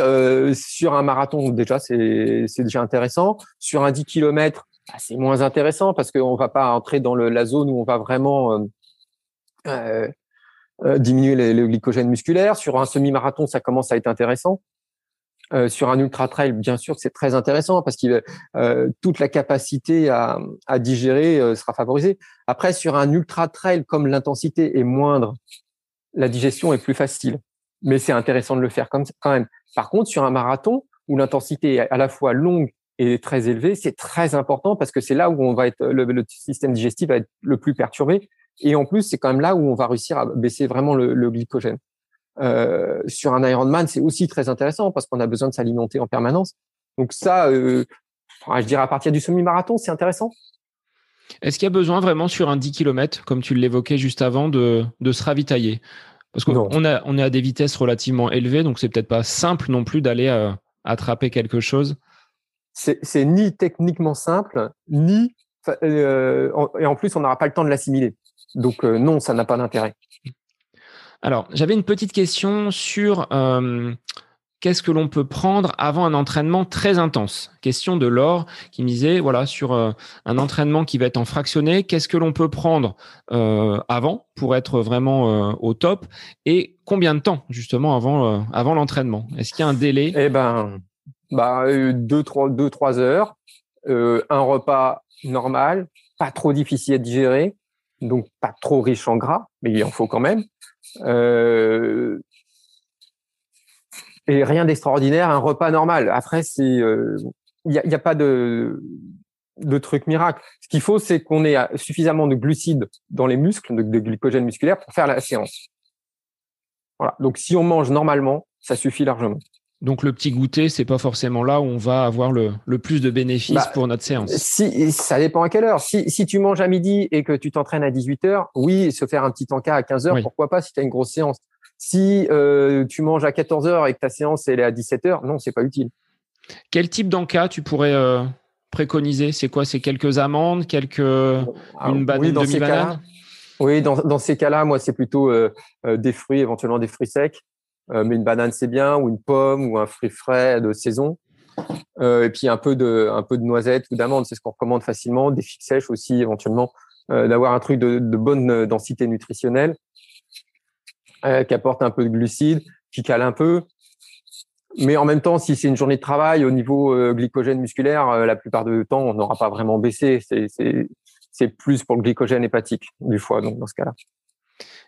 [SPEAKER 2] sur un marathon, déjà, c'est déjà intéressant. Sur un 10 km, bah, c'est moins intéressant parce qu'on va pas entrer dans le, la zone où on va vraiment diminuer le glycogène musculaire. Sur un semi-marathon, ça commence à être intéressant. Euh, sur un ultra trail, bien sûr, c'est très intéressant parce que euh, toute la capacité à, à digérer euh, sera favorisée. Après, sur un ultra trail, comme l'intensité est moindre, la digestion est plus facile. Mais c'est intéressant de le faire comme quand même. Par contre, sur un marathon où l'intensité est à la fois longue et très élevée, c'est très important parce que c'est là où on va être le, le, système digestif va être le plus perturbé. Et en plus, c'est quand même là où on va réussir à baisser vraiment le, le glycogène. Euh, sur un Ironman, c'est aussi très intéressant parce qu'on a besoin de s'alimenter en permanence. Donc ça, euh, je dirais à partir du semi-marathon, c'est intéressant.
[SPEAKER 3] Est-ce qu'il y a besoin vraiment sur un 10 km, comme tu l'évoquais juste avant, de, de se ravitailler? Parce qu'on a, on est à des vitesses relativement élevées, donc c'est peut-être pas simple non plus d'aller euh, attraper quelque chose.
[SPEAKER 2] C'est ni techniquement simple, ni et en plus on n'aura pas le temps de l'assimiler. Donc non, ça n'a pas d'intérêt.
[SPEAKER 3] Alors, j'avais une petite question sur euh, qu'est-ce que l'on peut prendre avant un entraînement très intense? Question de Laure qui me disait, voilà, sur euh, un entraînement qui va être en fractionné, qu'est-ce que l'on peut prendre euh, avant pour être vraiment au top et combien de temps justement avant, l'entraînement? Est-ce qu'il y a un délai?
[SPEAKER 2] Eh ben, bah, deux, trois, deux, trois heures, un repas normal, pas trop difficile à digérer, donc pas trop riche en gras, mais il en faut quand même. Euh, et rien d'extraordinaire, un repas normal. Après, c'est il euh, n'y a, pas de truc miracle. Ce qu'il faut, c'est qu'on ait suffisamment de glucides dans les muscles, de, de, glycogène musculaire pour faire la séance. Donc, si on mange normalement, ça suffit largement.
[SPEAKER 3] Donc le petit goûter, c'est pas forcément là où on va avoir le, le plus de bénéfices bah, pour notre séance.
[SPEAKER 2] Si ça dépend à quelle heure. Si, si tu manges à midi et que tu t'entraînes à 18 heures, oui, se faire un petit encas à 15 heures, pourquoi pas si tu as une grosse séance. Si euh, tu manges à 14 heures et que ta séance elle est à 17 heures, non, c'est pas utile.
[SPEAKER 3] Quel type d'encas tu pourrais euh, préconiser? C'est quoi? C'est quelques amandes, quelques une banane, oui, demi-banane?
[SPEAKER 2] Oui, dans, dans ces cas-là, moi c'est plutôt euh, des fruits, éventuellement des fruits secs. Euh, mais une banane c'est bien, ou une pomme, ou un fruit frais de saison. Euh, et puis un peu de, un peu de noisettes ou d'amandes, c'est ce qu'on recommande facilement. Des figues sèches aussi, éventuellement, euh, d'avoir un truc de, bonne densité nutritionnelle, qui apporte un peu de glucides, qui cale un peu. Mais en même temps, si c'est une journée de travail, au niveau glycogène musculaire, la plupart du temps, on n'aura pas vraiment baissé. C'est plus pour le glycogène hépatique du foie, donc dans ce cas-là.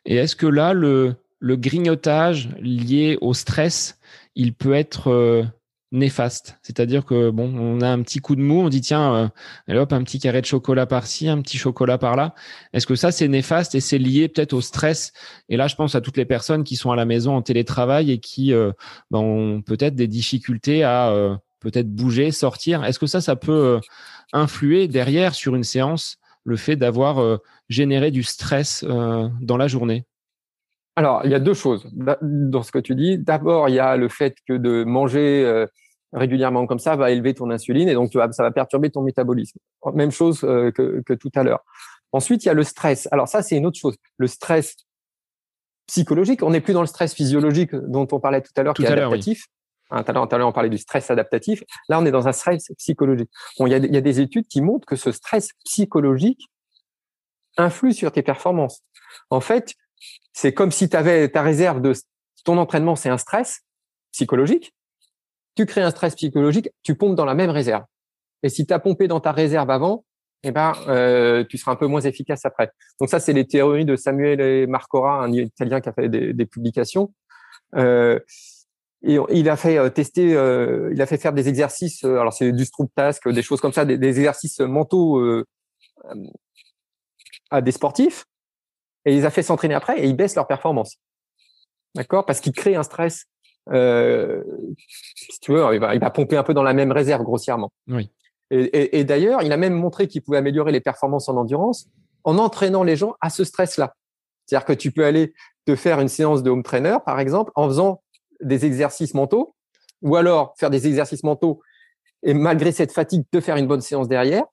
[SPEAKER 3] Et est-ce que là, le, le grignotage lié au stress, il peut être euh, néfaste. C'est-à-dire que bon, on a un petit coup de mou, on dit tiens, euh, hop, un petit carré de chocolat par-ci, un petit chocolat par-là. Est-ce que ça c'est néfaste et c'est lié peut-être au stress? Et là, je pense à toutes les personnes qui sont à la maison en télétravail et qui euh, ben, ont peut-être des difficultés à peut-être bouger, sortir. Est-ce que ça, ça peut influer derrière sur une séance le fait d'avoir généré du stress dans la journée?
[SPEAKER 2] Alors, il y a deux choses dans ce que tu dis. D'abord, il y a le fait que de manger euh, régulièrement comme ça va élever ton insuline et donc ça va perturber ton métabolisme. Même chose euh, que, que, tout à l'heure. Ensuite, il y a le stress. Alors ça, c'est une autre chose. Le stress psychologique. On n'est plus dans le stress physiologique dont on parlait tout à l'heure, qui est adaptatif. Hein, tout à l'heure, on parlait du stress adaptatif. Là, on est dans un stress psychologique. Bon, il y a, il y a des études qui montrent que ce stress psychologique influe sur tes performances. En fait, c'est comme si tu avais ta réserve de ton entraînement, c'est un stress psychologique. Tu crées un stress psychologique, tu pompes dans la même réserve. Et si tu as pompé dans ta réserve avant, eh ben, euh, tu seras un peu moins efficace après. Donc ça, c'est les théories de Samuel Marcora, un Italien qui a fait des, publications. Euh, et il a fait euh, tester, il a fait faire des exercices. alors c'est du Stroop Task, des choses comme ça, des, des exercices mentaux à des sportifs et il les a fait s'entraîner après et ils baissent leur performance. D'accord? Parce qu'il crée un stress. Euh, si tu veux, il va, il va, pomper un peu dans la même réserve grossièrement.
[SPEAKER 3] Oui.
[SPEAKER 2] Et, et, et d'ailleurs, il a même montré qu'il pouvait améliorer les performances en endurance en entraînant les gens à ce stress-là. C'est-à-dire que tu peux aller te faire une séance de home trainer, par exemple, en faisant des exercices mentaux, ou alors faire des exercices mentaux et malgré cette fatigue, te faire une bonne séance derrière.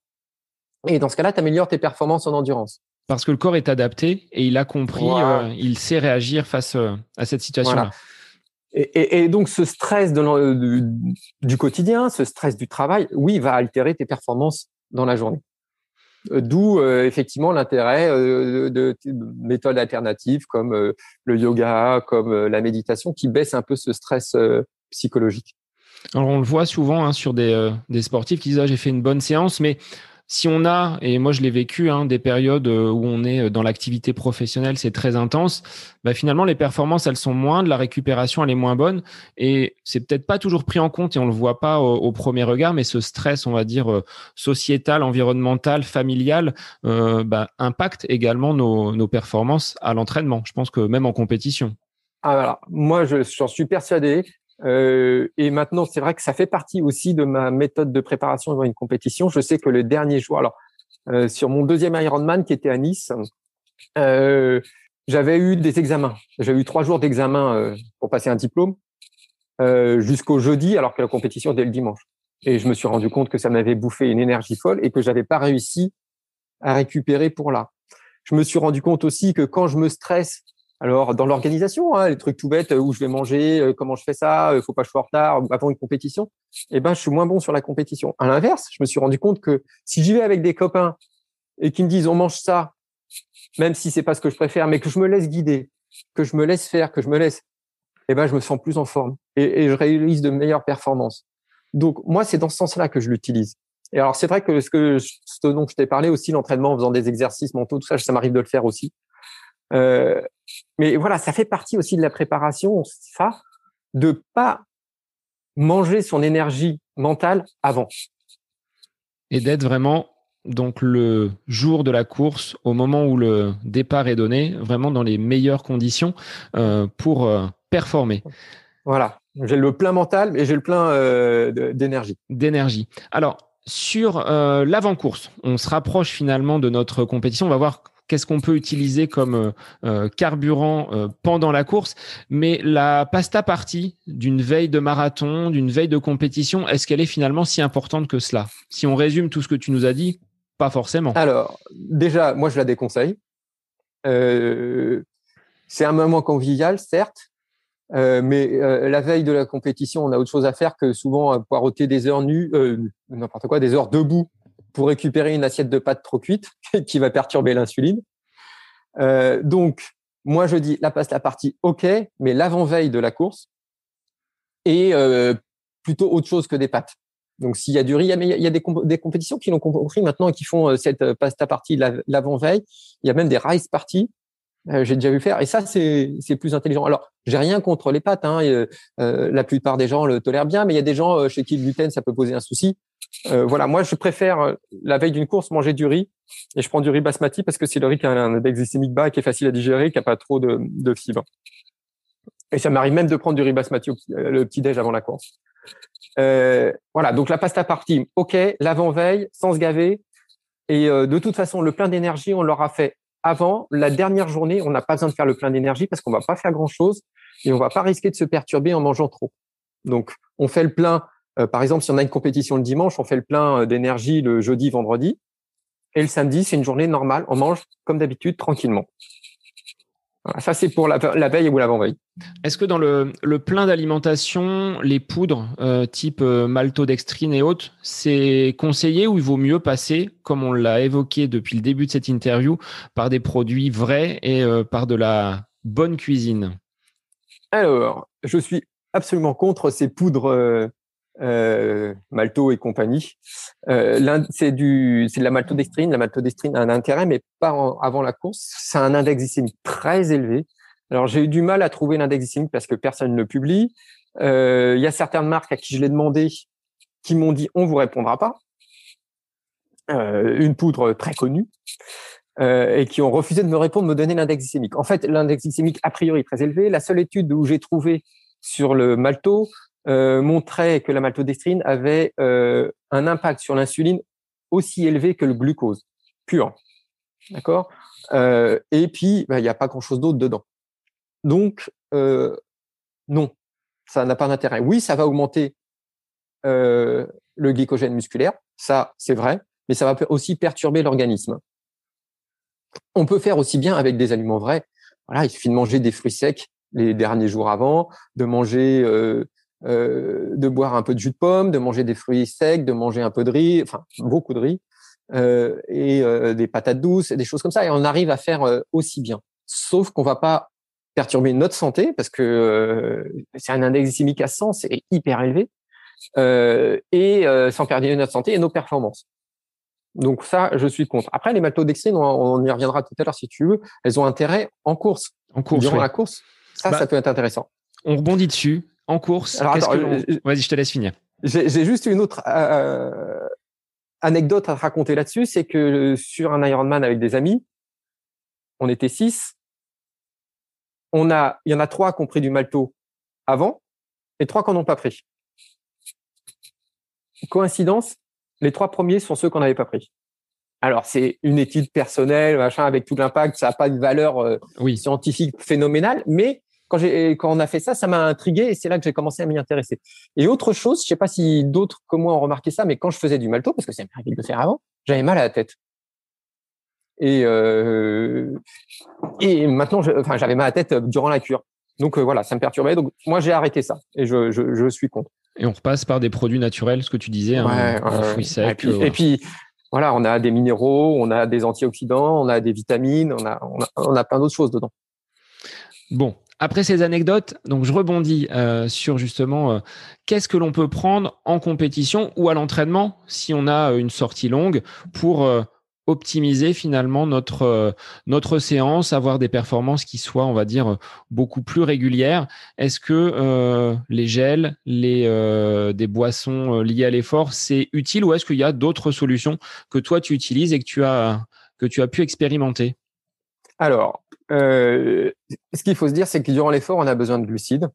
[SPEAKER 2] Et dans ce cas-là, tu améliores tes performances en endurance
[SPEAKER 3] parce que le corps est adapté et il a compris, euh, il sait réagir face euh, à cette situation-là.
[SPEAKER 2] Et, donc ce stress de, du quotidien, ce stress du travail, oui, va altérer tes performances dans la journée. D'où effectivement l'intérêt de, de, méthodes alternatives comme le yoga, comme la méditation, qui baissent un peu ce stress psychologique.
[SPEAKER 3] Alors on le voit souvent hein, sur des, des, sportifs qui disent ah, j'ai fait une bonne séance, mais si on a, et moi je l'ai vécu, hein, des périodes euh, où on est euh, dans l'activité professionnelle, c'est très intense, bah finalement les performances elles sont moindres, la récupération elle est moins bonne, et c'est peut-être pas toujours pris en compte et on le voit pas au, premier regard, mais ce stress, on va dire euh, sociétal, environnemental, familial, bah, impacte également nos, performances à l'entraînement. Je pense que même en compétition.
[SPEAKER 2] Ah, voilà. Moi, j'en suis persuadé. Euh, et maintenant, c'est vrai que ça fait partie aussi de ma méthode de préparation avant une compétition. Je sais que le dernier jour, alors euh, sur mon deuxième Ironman qui était à Nice, euh, j'avais eu des examens. J'avais eu trois jours d'examen euh, pour passer un diplôme euh, jusqu'au jeudi, alors que la compétition était le dimanche. Et je me suis rendu compte que ça m'avait bouffé une énergie folle et que j'avais pas réussi à récupérer pour là. Je me suis rendu compte aussi que quand je me stresse alors, dans l'organisation, hein, les trucs tout bêtes, où je vais manger, euh, comment je fais ça, il euh, faut pas que je sois en retard avant une compétition, eh ben, je suis moins bon sur la compétition. À l'inverse, je me suis rendu compte que si j'y vais avec des copains et qu'ils me disent on mange ça, même si c'est pas ce que je préfère, mais que je me laisse guider, que je me laisse faire, que je me laisse, eh ben, je me sens plus en forme et, et je réalise de meilleures performances. Donc, moi, c'est dans ce sens-là que je l'utilise. Et alors, c'est vrai que ce que ce dont je t'ai parlé aussi, l'entraînement en faisant des exercices mentaux, tout ça, ça m'arrive de le faire aussi. Euh, mais voilà, ça fait partie aussi de la préparation, ça, de pas manger son énergie mentale avant.
[SPEAKER 3] Et d'être vraiment donc le jour de la course, au moment où le départ est donné, vraiment dans les meilleures conditions euh, pour euh, performer.
[SPEAKER 2] Voilà, j'ai le plein mental et j'ai le plein euh, d'énergie.
[SPEAKER 3] D'énergie. Alors, sur l'avant-course, on se rapproche finalement de notre compétition. On va voir qu'est-ce qu'on peut utiliser comme euh, euh, carburant euh, pendant la course. Mais la pasta partie d'une veille de marathon, d'une veille de compétition, est-ce qu'elle est finalement si importante que cela? Si on résume tout ce que tu nous as dit, pas forcément.
[SPEAKER 2] Alors, déjà, moi, je la déconseille. c'est un moment convivial, certes, mais la veille de la compétition, on a autre chose à faire que souvent poireauter des heures nues, n'importe quoi, des heures debout pour récupérer une assiette de pâtes trop cuite qui va perturber l'insuline. Euh, donc, moi, je dis la passe la partie, OK, mais l'avant-veille de la course est euh, plutôt autre chose que des pâtes. Donc, s'il y a du riz, il y a, des, compétitions qui l'ont compris maintenant et qui font euh, cette pasta partie l'avant-veille. Il y a même des rice parties. j'ai déjà vu faire. Et ça, c'est plus intelligent. Alors, j'ai rien contre les pâtes. Hein, la plupart des gens le tolèrent bien, mais il y a des gens chez qui le gluten, ça peut poser un souci. Euh, voilà, moi je préfère euh, la veille d'une course manger du riz et je prends du riz basmati parce que c'est le riz qui a un index glycémique bas, qui est facile à digérer, qui a pas trop de, de fibres. Et ça m'arrive même de prendre du riz basmati euh, le petit déj avant la course. Euh, voilà, donc la pasta partie, ok, l'avant-veille, sans se gaver. Et de toute façon, le plein d'énergie, on l'aura fait avant. La dernière journée, on n'a pas besoin de faire le plein d'énergie parce qu'on va pas faire grand-chose et on va pas risquer de se perturber en mangeant trop. Donc, on fait le plein euh, par exemple, si on a une compétition le dimanche, on fait le plein euh, d'énergie le jeudi, vendredi. Et le samedi, c'est une journée normale. On mange comme d'habitude, tranquillement. ça, c'est pour la, veille ou l'avant-veille.
[SPEAKER 3] Est-ce que dans le, plein d'alimentation, les poudres euh, type maltodextrine et autres, c'est conseillé ou il vaut mieux passer, comme on l'a évoqué depuis le début de cette interview, par des produits vrais et par de la bonne cuisine?
[SPEAKER 2] Alors, je suis absolument contre ces poudres euh, malto et compagnie. Euh, c'est du, c'est de la maltodextrine. La maltodextrine a un intérêt, mais pas avant la course. C'est un index glycémique très élevé. Alors j'ai eu du mal à trouver l'index glycémique parce que personne ne le publie. Euh, il y a certaines marques à qui je l'ai demandé qui m'ont dit on vous répondra pas. Une poudre très connue. Et qui ont refusé de me répondre, me donner l'index glycémique. En fait, l'index glycémique a priori très élevé. La seule étude où j'ai trouvé sur le malto, euh, montrait que la maltodextrine avait euh, un impact sur l'insuline aussi élevé que le glucose pur. D'accord? Euh, Et puis, bah, il n'y a pas grand-chose d'autre dedans. Donc, non, ça n'a pas d'intérêt. Oui, ça va augmenter le glycogène musculaire, ça c'est vrai, mais ça va aussi perturber l'organisme. On peut faire aussi bien avec des aliments vrais. Il suffit de manger des fruits secs les derniers jours avant, de manger euh, de boire un peu de jus de pomme, de manger des fruits secs, de manger un peu de riz, enfin beaucoup de riz, et des patates douces, des choses comme ça, et on arrive à faire aussi bien. Sauf qu'on va pas perturber notre santé parce que c'est un index glycémique à 100, c'est hyper élevé, et sans perdre notre santé et nos performances. Donc ça, je suis contre. Après, les maltodextrines, on, on y reviendra tout à l'heure si tu veux, elles ont intérêt en course. En course, Durant la course, ça, ça bah, peut être intéressant.
[SPEAKER 3] On rebondit dessus. En course, que... vas-y, je te laisse finir.
[SPEAKER 2] J'ai juste une autre euh, anecdote à te raconter là-dessus, c'est que sur un Ironman avec des amis, on était six. On a, il y en a trois qui ont pris du malto avant et trois qui n'en ont pas pris. Coïncidence, les trois premiers sont ceux qu'on n'avait pas pris. Alors, c'est une étude personnelle, machin, avec tout l'impact, ça n'a pas de valeur euh, scientifique phénoménale, mais quand, quand on a fait ça, ça m'a intrigué et c'est là que j'ai commencé à m'y intéresser. Et autre chose, je sais pas si d'autres comme moi ont remarqué ça, mais quand je faisais du malto, parce que c'est un de le faire avant, j'avais mal à la tête. Et, euh, et maintenant, enfin, j'avais mal à la tête durant la cure. Donc euh, voilà, ça me perturbait. Donc moi, j'ai arrêté ça et je, je, je suis contre.
[SPEAKER 3] Et on repasse par des produits naturels, ce que tu disais, hein, fruits secs.
[SPEAKER 2] Et puis, voilà, on a des minéraux, on a des antioxydants, on a des vitamines, on a, on a, on a plein d'autres choses dedans.
[SPEAKER 3] Bon, après ces anecdotes, donc je rebondis euh, sur justement euh, qu'est-ce que l'on peut prendre en compétition ou à l'entraînement si on a une sortie longue pour euh, optimiser finalement notre euh, notre séance, avoir des performances qui soient, on va dire, beaucoup plus régulières? Est-ce que euh, les gels, les euh, des boissons liées à l'effort, c'est utile ou est-ce qu'il y a d'autres solutions que toi tu utilises et que tu as que tu as pu expérimenter?
[SPEAKER 2] Alors, ce qu'il faut se dire, c'est que durant l'effort, on a besoin de glucides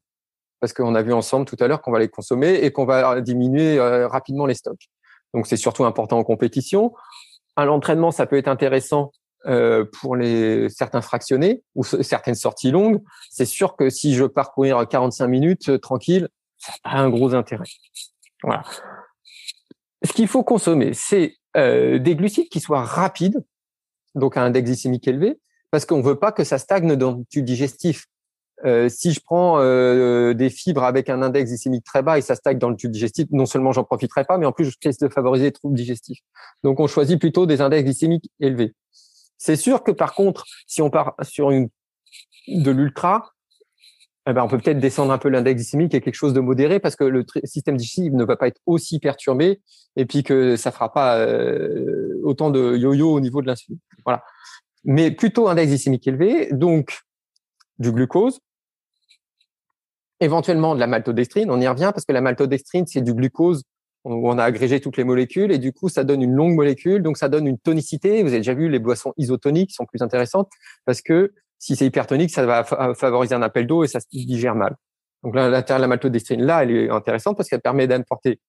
[SPEAKER 2] parce qu'on a vu ensemble tout à l'heure qu'on va les consommer et qu'on va diminuer rapidement les stocks. Donc c'est surtout important en compétition à l'entraînement, ça peut être intéressant euh, pour les certains fractionnés ou certaines sorties longues. C'est sûr que si je pars courir 45 minutes euh, tranquille, ça pas un gros intérêt. Voilà. Ce qu'il faut consommer, c'est euh, des glucides qui soient rapides, donc à un index glycémique élevé, parce qu'on veut pas que ça stagne dans le tube digestif. Euh, si je prends euh, des fibres avec un index glycémique très bas et ça stagne dans le tube digestif, non seulement j'en profiterai pas, mais en plus je risque de favoriser les troubles digestifs. Donc on choisit plutôt des index glycémiques élevés. C'est sûr que par contre, si on part sur une de l'ultra, eh ben on peut peut-être descendre un peu l'index glycémique et quelque chose de modéré parce que le système digestif ne va pas être aussi perturbé et puis que ça fera pas euh, autant de yo-yo au niveau de l'insuline. Voilà. Mais plutôt index glycémique élevé, donc du glucose, éventuellement de la maltodextrine. On y revient parce que la maltodextrine, c'est du glucose où on a agrégé toutes les molécules et du coup, ça donne une longue molécule, donc ça donne une tonicité. Vous avez déjà vu les boissons isotoniques sont plus intéressantes parce que si c'est hypertonique, ça va favoriser un appel d'eau et ça se digère mal. Donc l'intérêt de la maltodextrine, là, elle est intéressante parce qu'elle permet d'apporter,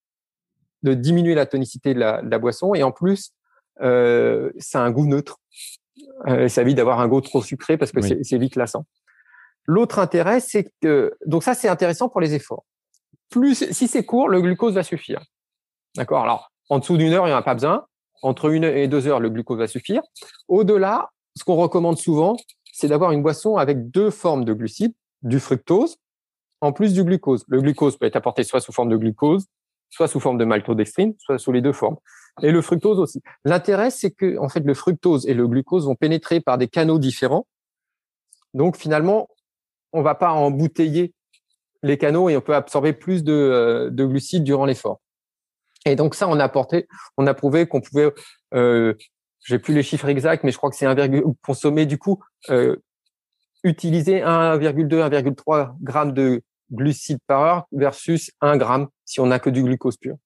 [SPEAKER 2] de diminuer la tonicité de la, boisson et en plus, euh, ça un goût neutre. Euh, ça évite d'avoir un goût trop sucré parce que c'est vite lassant. L'autre intérêt, c'est que donc ça c'est intéressant pour les efforts. Plus si c'est court, le glucose va suffire. D'accord? Alors en dessous d'une heure, il n'y en a pas besoin. Entre une et deux heures, le glucose va suffire. Au-delà, ce qu'on recommande souvent, c'est d'avoir une boisson avec deux formes de glucides, du fructose en plus du glucose. Le glucose peut être apporté soit sous forme de glucose, soit sous forme de maltodextrine, soit sous les deux formes. Et le fructose aussi. L'intérêt, c'est que en fait, le fructose et le glucose vont pénétrer par des canaux différents. Donc finalement, on va pas embouteiller les canaux et on peut absorber plus de, euh, glucides durant l'effort. Et donc ça, on a apporté, on a prouvé qu'on pouvait, euh, j'ai plus les chiffres exacts, mais je crois que c'est 1, consommer du coup euh, utiliser 1,2, 1,3 grammes de glucides par heure versus 1 gramme si on n'a que du glucose pur.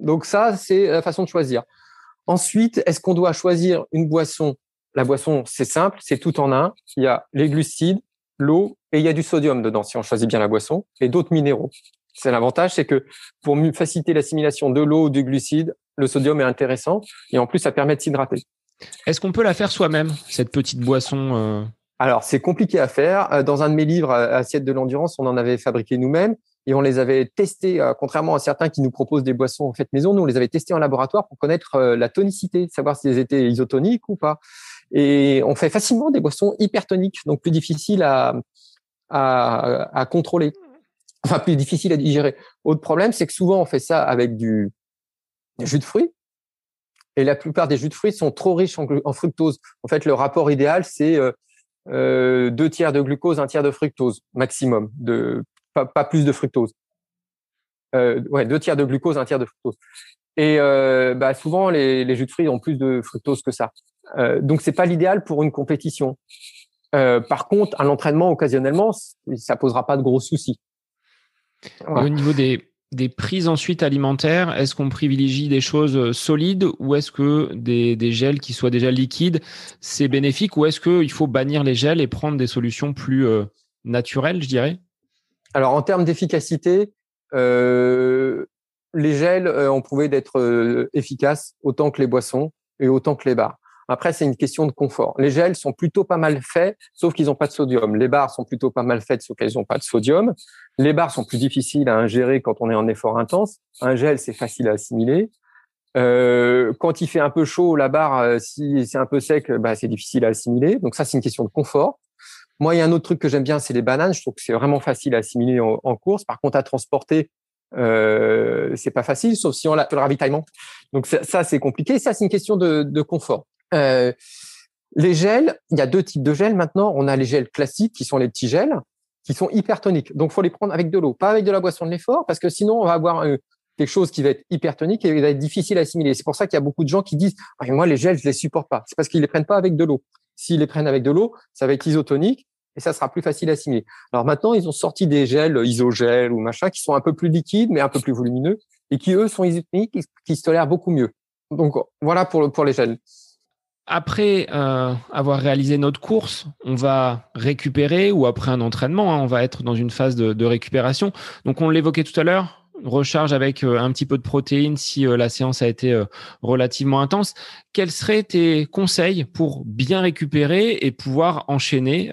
[SPEAKER 2] Donc ça, c'est la façon de choisir. Ensuite, est-ce qu'on doit choisir une boisson? La boisson, c'est simple, c'est tout en un. Il y a les glucides, l'eau et il y a du sodium dedans si on choisit bien la boisson et d'autres minéraux. C'est l'avantage, c'est que pour faciliter l'assimilation de l'eau ou du glucide, le sodium est intéressant et en plus ça permet de s'hydrater.
[SPEAKER 3] Est-ce qu'on peut la faire soi-même cette petite boisson euh?
[SPEAKER 2] Alors c'est compliqué à faire. Euh, dans un de mes livres, Assiette de l'endurance, on en avait fabriqué nous-mêmes et on les avait testés, euh, contrairement à certains qui nous proposent des boissons en fait maison, nous on les avait testés en laboratoire pour connaître la tonicité, savoir si elles étaient isotoniques ou pas. Et on fait facilement des boissons hypertoniques, donc plus difficiles à, à, à contrôler, enfin plus difficiles à digérer. Autre problème, c'est que souvent on fait ça avec du, jus de fruits. Et la plupart des jus de fruits sont trop riches en, fructose. En fait, le rapport idéal, c'est euh, deux tiers de glucose, un tiers de fructose maximum, de pas, plus de fructose. Euh, ouais, deux tiers de glucose, un tiers de fructose. Et euh, bah, souvent, les, jus de fruits ont plus de fructose que ça. Euh, donc, c'est pas l'idéal pour une compétition. Euh, par contre, à l'entraînement, occasionnellement, ça posera pas de gros soucis.
[SPEAKER 3] Au niveau des, des prises ensuite alimentaires, est-ce qu'on privilégie des choses solides ou est-ce que des, des, gels qui soient déjà liquides, c'est bénéfique ou est-ce qu'il faut bannir les gels et prendre des solutions plus naturelles, je dirais?
[SPEAKER 2] Alors, en termes d'efficacité, euh, les gels euh, ont prouvé d'être euh, efficaces autant que les boissons et autant que les bars. Après, c'est une question de confort. Les gels sont plutôt pas mal faits, sauf qu'ils n'ont pas de sodium. Les bars sont plutôt pas mal faits, sauf qu'elles n'ont pas de sodium. Les bars sont plus difficiles à ingérer quand on est en effort intense. Un gel, c'est facile à assimiler. Euh, quand il fait un peu chaud, la barre, euh, si c'est un peu sec, bah, c'est difficile à assimiler. Donc ça, c'est une question de confort. Moi, il y a un autre truc que j'aime bien, c'est les bananes. Je trouve que c'est vraiment facile à assimiler en, course. Par contre, à transporter, euh, c'est pas facile, sauf si on a le ravitaillement. Donc ça, ça c'est compliqué. Ça, c'est une question de, de confort. Euh, les gels, il y a deux types de gels maintenant. On a les gels classiques qui sont les petits gels qui sont hypertoniques. Donc, faut les prendre avec de l'eau, pas avec de la boisson de l'effort, parce que sinon, on va avoir euh, quelque chose qui va être hypertonique et il va être difficile à assimiler. C'est pour ça qu'il y a beaucoup de gens qui disent ah, moi les gels je les supporte pas. C'est parce qu'ils les prennent pas avec de l'eau. S'ils les prennent avec de l'eau, ça va être isotonique et ça sera plus facile à assimiler. Alors maintenant, ils ont sorti des gels isogels ou machin qui sont un peu plus liquides mais un peu plus volumineux et qui eux sont isotoniques, qui se tolèrent beaucoup mieux. Donc voilà pour les gels.
[SPEAKER 3] Après euh, avoir réalisé notre course, on va récupérer ou après un entraînement, hein, on va être dans une phase de récupération. Donc on l'évoquait tout à l'heure, recharge avec euh, un petit peu de protéines si euh, la séance a été euh, relativement intense. Quels seraient tes conseils pour bien récupérer et pouvoir enchaîner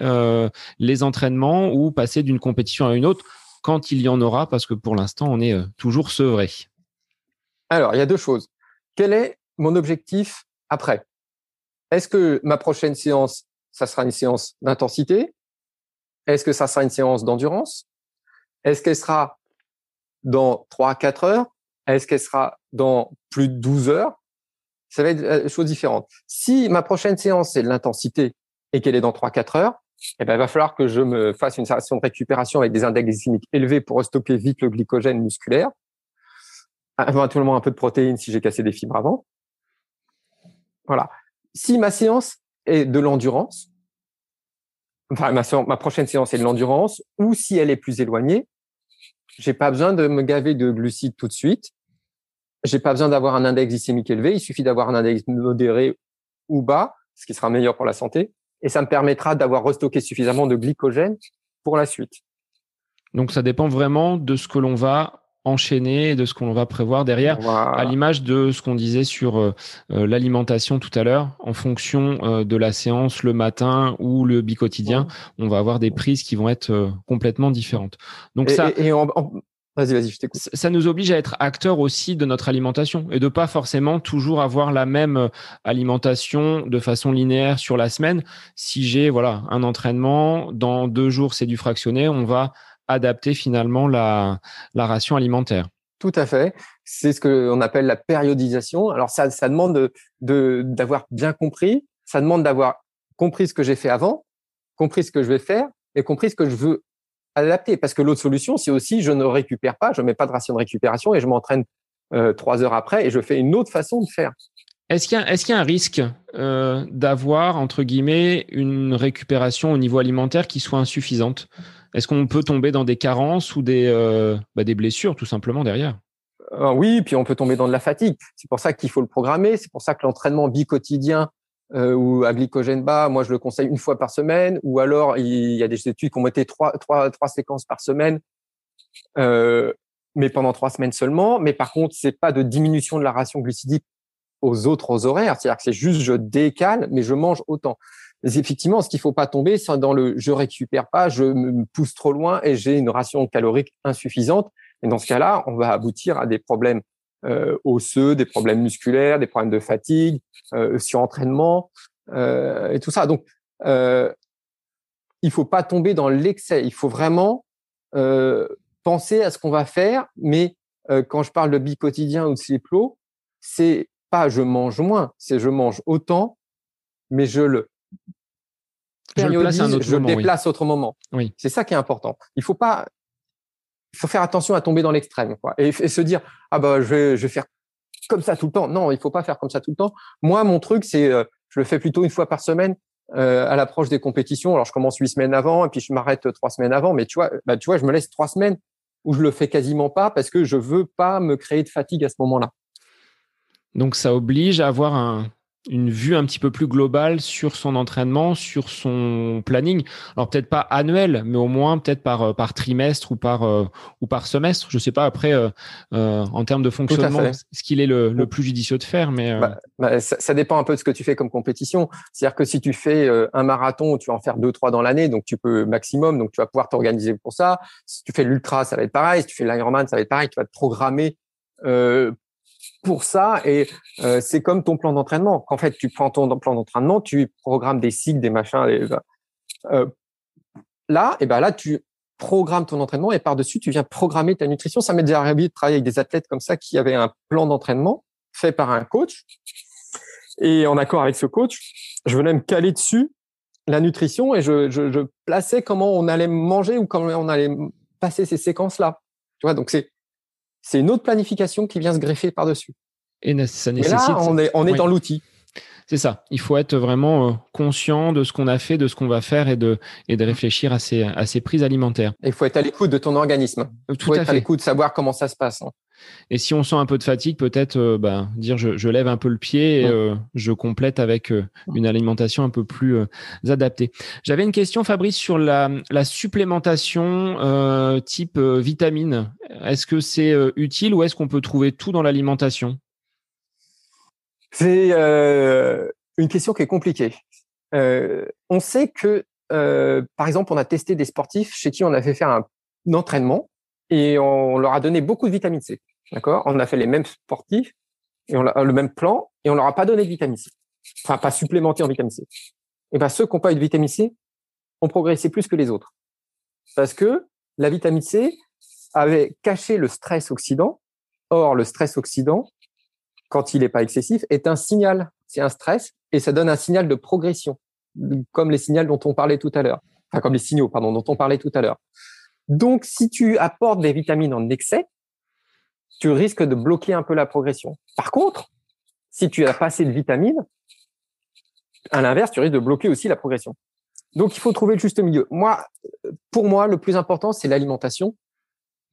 [SPEAKER 3] les entraînements ou passer d'une compétition à une autre quand il y en aura? Parce que pour l'instant, on est toujours sevré.
[SPEAKER 2] Alors, il y a deux choses. Quel est mon objectif après? Est-ce que ma prochaine séance, ça sera une séance d'intensité? Est-ce que ça sera une séance d'endurance? Est-ce qu'elle sera dans 3 à 4 heures Est-ce qu'elle sera dans plus de 12 heures? Ça va être euh, des choses différentes. Si ma prochaine séance, c'est de l'intensité et qu'elle est dans 3 à 4 heures, eh ben, il va falloir que je me fasse une session de récupération avec des index glycémiques élevés pour stocker vite le glycogène musculaire. Éventuellement un peu de protéines si j'ai cassé des fibres avant. Voilà si ma séance est de l'endurance, enfin ma prochaine séance est de l'endurance, ou si elle est plus éloignée, j'ai pas besoin de me gaver de glucides tout de suite. J'ai pas besoin d'avoir un index glycémique élevé. Il suffit d'avoir un index modéré ou bas, ce qui sera meilleur pour la santé. Et ça me permettra d'avoir restocké suffisamment de glycogène pour la suite.
[SPEAKER 3] Donc ça dépend vraiment de ce que l'on va enchaîner de ce qu'on va prévoir derrière, à l'image de ce qu'on disait sur euh, euh, l'alimentation tout à l'heure, en fonction euh, de la séance le matin ou le bicotidien, on va avoir des prises qui vont être complètement différentes.
[SPEAKER 2] Donc ça, Vas-y, vas-y, je t'écoute.
[SPEAKER 3] Ça nous oblige à être acteurs aussi de notre alimentation et de pas forcément toujours avoir la même alimentation de façon linéaire sur la semaine. Si j'ai voilà un entraînement, dans deux jours c'est du fractionné, on va adapter finalement la, la ration alimentaire.
[SPEAKER 2] Tout à fait. C'est ce qu'on appelle la périodisation. Alors ça, ça demande de d'avoir bien compris. Ça demande d'avoir compris ce que j'ai fait avant, compris ce que je vais faire et compris ce que je veux adapter. Parce que l'autre solution, c'est aussi je ne récupère pas, je mets pas de ration de récupération et je m'entraîne euh, trois heures après et je fais une autre façon de faire.
[SPEAKER 3] Est-ce qu'il y, a un risque euh, d'avoir, entre guillemets, une récupération au niveau alimentaire qui soit insuffisante? Est-ce qu'on peut tomber dans des carences ou des, euh, bah, blessures tout simplement derrière?
[SPEAKER 2] Oui, puis on peut tomber dans de la fatigue. C'est pour ça qu'il faut le programmer. C'est pour ça que l'entraînement bicotidien euh, ou à glycogène bas, moi je le conseille une fois par semaine. Ou alors il y a des études qui ont été trois, trois, séquences par semaine, mais pendant trois semaines seulement. Mais par contre, c'est pas de diminution de la ration glucidique aux autres horaires. C'est-à-dire que c'est juste je décale, mais je mange autant effectivement, ce qu'il faut pas tomber, c'est dans le je récupère pas, je me pousse trop loin et j'ai une ration calorique insuffisante. Et dans ce cas-là, on va aboutir à des problèmes euh, osseux, des problèmes musculaires, des problèmes de fatigue, euh, surentraînement euh, et tout ça. Donc, euh, il faut pas tomber dans l'excès. Il faut vraiment euh, penser à ce qu'on va faire. Mais euh, quand je parle de bi quotidien ou de slip c'est pas je mange moins, c'est je mange autant, mais je le
[SPEAKER 3] je le place à un autre
[SPEAKER 2] je
[SPEAKER 3] moment,
[SPEAKER 2] le
[SPEAKER 3] oui.
[SPEAKER 2] déplace autre moment.
[SPEAKER 3] Oui.
[SPEAKER 2] C'est ça qui est important. Il faut pas, il faut faire attention à tomber dans l'extrême, quoi, et, et se dire ah bah je vais, je vais faire comme ça tout le temps. Non, il faut pas faire comme ça tout le temps. Moi, mon truc, c'est, euh, je le fais plutôt une fois par semaine euh, à l'approche des compétitions. Alors, je commence huit semaines avant, et puis je m'arrête trois semaines avant. Mais tu vois, bah, tu vois, je me laisse trois semaines où je le fais quasiment pas parce que je veux pas me créer de fatigue à ce moment-là.
[SPEAKER 3] Donc ça oblige à avoir un, une vue un petit peu plus globale sur son entraînement, sur son planning. Alors peut-être pas annuel, mais au moins peut-être par euh, par trimestre ou par euh, ou par semestre. Je sais pas après euh, euh, en termes de fonctionnement ce qu'il est le, le plus judicieux de faire, mais
[SPEAKER 2] Bah, bah, ça, ça dépend un peu de ce que tu fais comme compétition. C'est-à-dire que si tu fais un marathon, tu vas en faire deux, trois dans l'année, donc tu peux maximum, donc tu vas pouvoir t'organiser pour ça. Si tu fais l'ultra, ça va être pareil. Si tu fais l'Ironman, ça va être pareil. Tu vas te programmer euh, pour ça. Et euh, c'est comme ton plan d'entraînement. Qu'en fait, tu prends ton plan d'entraînement, tu programmes des cycles, des machins. des- euh, là, et ben là, tu programmes ton entraînement et par-dessus, tu viens programmer ta nutrition. Ça m'est déjà arrivé de travailler avec des athlètes comme ça qui avaient un plan d'entraînement fait par un coach. Et en accord avec ce coach, je venais me caler dessus la nutrition et je, je, je plaçais comment on allait manger ou comment on allait passer ces séquences-là. Tu vois, donc c'est c'est une autre planification qui vient se greffer par-dessus.
[SPEAKER 3] et ça nécessite.
[SPEAKER 2] là, on est, on est
[SPEAKER 3] Oui.
[SPEAKER 2] dans l'outil.
[SPEAKER 3] C'est ça. Il faut être vraiment euh, conscient de ce qu'on a fait, de ce qu'on va faire et de et de réfléchir à ses à ses prises alimentaires.
[SPEAKER 2] Et Il faut être à l'écoute de ton organisme. Il faut
[SPEAKER 3] à
[SPEAKER 2] être à l'écoute, savoir comment ça se passe.
[SPEAKER 3] Et si on sent un peu de fatigue, peut-être euh, bah, dire je, je lève un peu le pied et euh, je complète avec euh, une alimentation un peu plus adaptée. J'avais une question, Fabrice, sur la, la supplémentation type vitamine. Est-ce que c'est utile ou est-ce qu'on peut trouver tout dans l'alimentation?
[SPEAKER 2] C'est une question qui est compliquée. On sait que, par exemple, on a testé des sportifs chez qui on a fait faire un, un entraînement et on leur a donné beaucoup de vitamine C. D'accord? On a fait les mêmes sportifs et on a le même plan et on leur a pas donné de vitamine C. Enfin, pas supplémenté en vitamine C. Et ben ceux qui n'ont pas eu de vitamine C ont progressé plus que les autres parce que la vitamine C avait caché le stress oxydant. Or, le stress oxydant, quand il n'est pas excessif, est un signal. C'est un stress et ça donne un signal de progression, comme les signaux dont on parlait tout à l'heure. Enfin, comme les signaux, pardon, dont on parlait tout à l'heure. Donc, si tu apportes des vitamines en excès, tu risques de bloquer un peu la progression. Par contre, si tu as pas assez de vitamines, à l'inverse, tu risques de bloquer aussi la progression. Donc, il faut trouver le juste milieu. Moi, pour moi, le plus important, c'est l'alimentation.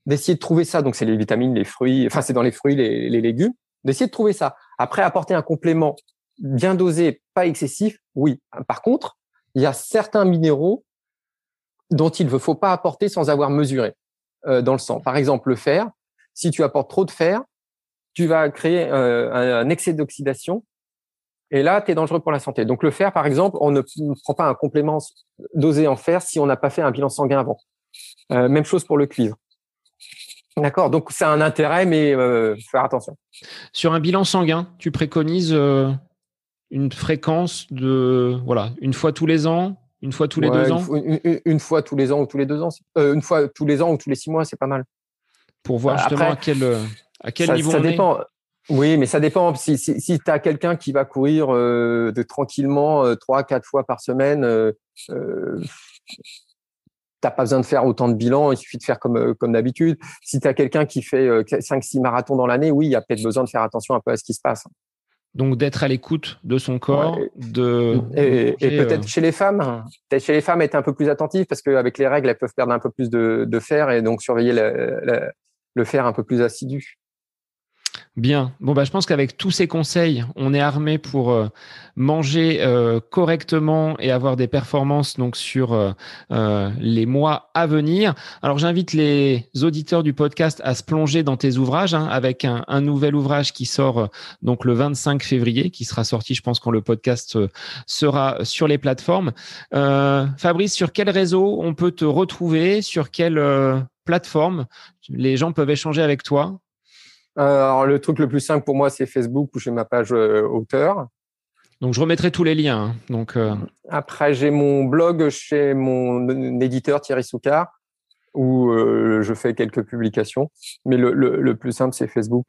[SPEAKER 2] D'essayer de trouver ça. Donc, c'est les vitamines, les fruits. Enfin, c'est dans les fruits, les, légumes. D'essayer de trouver ça. Après, apporter un complément bien dosé, pas excessif, oui. Par contre, il y a certains minéraux dont il ne faut pas apporter sans avoir mesuré euh, dans le sang. Par exemple, le fer. Si tu apportes trop de fer, tu vas créer euh, un, excès d'oxydation et là, tu es dangereux pour la santé. Donc le fer, par exemple, on ne, prend pas un complément dosé en fer si on n'a pas fait un bilan sanguin avant. Euh, même chose pour le cuivre. D'accord? Donc c'est un intérêt, mais euh, faire attention.
[SPEAKER 3] Sur un bilan sanguin, tu préconises euh, une fréquence de voilà une fois tous les ans, une fois tous les
[SPEAKER 2] Ouais,
[SPEAKER 3] deux
[SPEAKER 2] une
[SPEAKER 3] ans,
[SPEAKER 2] Une, une- une fois tous les ans ou tous les deux ans. euh, une fois tous les ans ou tous les six mois, c'est pas mal.
[SPEAKER 3] Pour voir
[SPEAKER 2] Après,
[SPEAKER 3] justement à quel euh, à quel
[SPEAKER 2] ça,
[SPEAKER 3] niveau
[SPEAKER 2] ça
[SPEAKER 3] on est.
[SPEAKER 2] dépend. Oui, mais ça dépend. Si, si, si tu as quelqu'un qui va courir euh, de tranquillement euh, trois, quatre fois par semaine, euh, euh, t'as pas besoin de faire autant de bilans. Il suffit de faire comme euh, comme d'habitude. Si tu as quelqu'un qui fait euh, cinq, six marathons dans l'année, oui, il y a peut-être besoin de faire attention un peu à ce qui se passe.
[SPEAKER 3] Donc d'être à l'écoute de son corps,
[SPEAKER 2] Ouais.
[SPEAKER 3] de
[SPEAKER 2] Et, et peut-être
[SPEAKER 3] euh,
[SPEAKER 2] chez les femmes, peut-être chez les femmes être un peu plus attentif parce qu'avec les règles, elles peuvent perdre un peu plus de, de fer et donc surveiller le, le, le fer un peu plus assidu.
[SPEAKER 3] Bien. Bon, bah, je pense qu'avec tous ces conseils, on est armé pour euh, manger euh, correctement et avoir des performances donc sur euh, les mois à venir. Alors, j'invite les auditeurs du podcast à se plonger dans tes ouvrages hein, avec un, nouvel ouvrage qui sort donc le 25 février, qui sera sorti, je pense, quand le podcast sera sur les plateformes. Fabrice, sur quel réseau on peut te retrouver? Sur euh, plateforme les gens peuvent échanger avec toi
[SPEAKER 2] Euh, alors le truc le plus simple pour moi, c'est Facebook où j'ai ma page euh, auteur.
[SPEAKER 3] Donc je remettrai tous les liens. hein. Donc euh,
[SPEAKER 2] Après, j'ai mon blog chez mon éditeur Thierry Soucard où euh, je fais quelques publications. Mais le, le, le plus simple, c'est Facebook.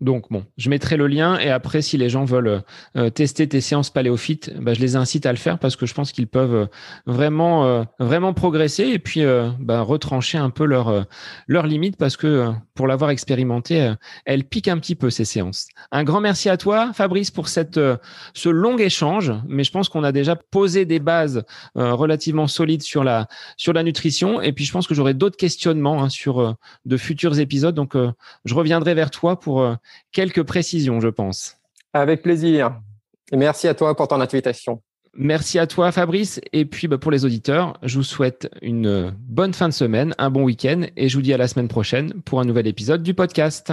[SPEAKER 1] Donc bon, je mettrai le lien et après si les gens veulent euh, tester tes séances paléophytes, bah, je les incite à le faire parce que je pense qu'ils peuvent euh, vraiment euh, vraiment progresser et puis bah, retrancher un peu leurs leurs limites parce que pour l'avoir expérimenté, elles piquent un petit peu ces séances. Un grand merci à toi Fabrice pour cette ce long échange, mais je pense qu'on a déjà posé des bases relativement solides sur la sur la nutrition et puis je pense que j'aurai d'autres questionnements hein, sur de futurs épisodes donc je reviendrai vers toi pour quelques précisions, je pense.
[SPEAKER 2] Avec plaisir. Et merci à toi pour ton invitation.
[SPEAKER 1] Merci à toi Fabrice. Et puis bah, pour les auditeurs, je vous souhaite une bonne fin de semaine, un bon week-end et je vous dis à la semaine prochaine pour un nouvel épisode du podcast.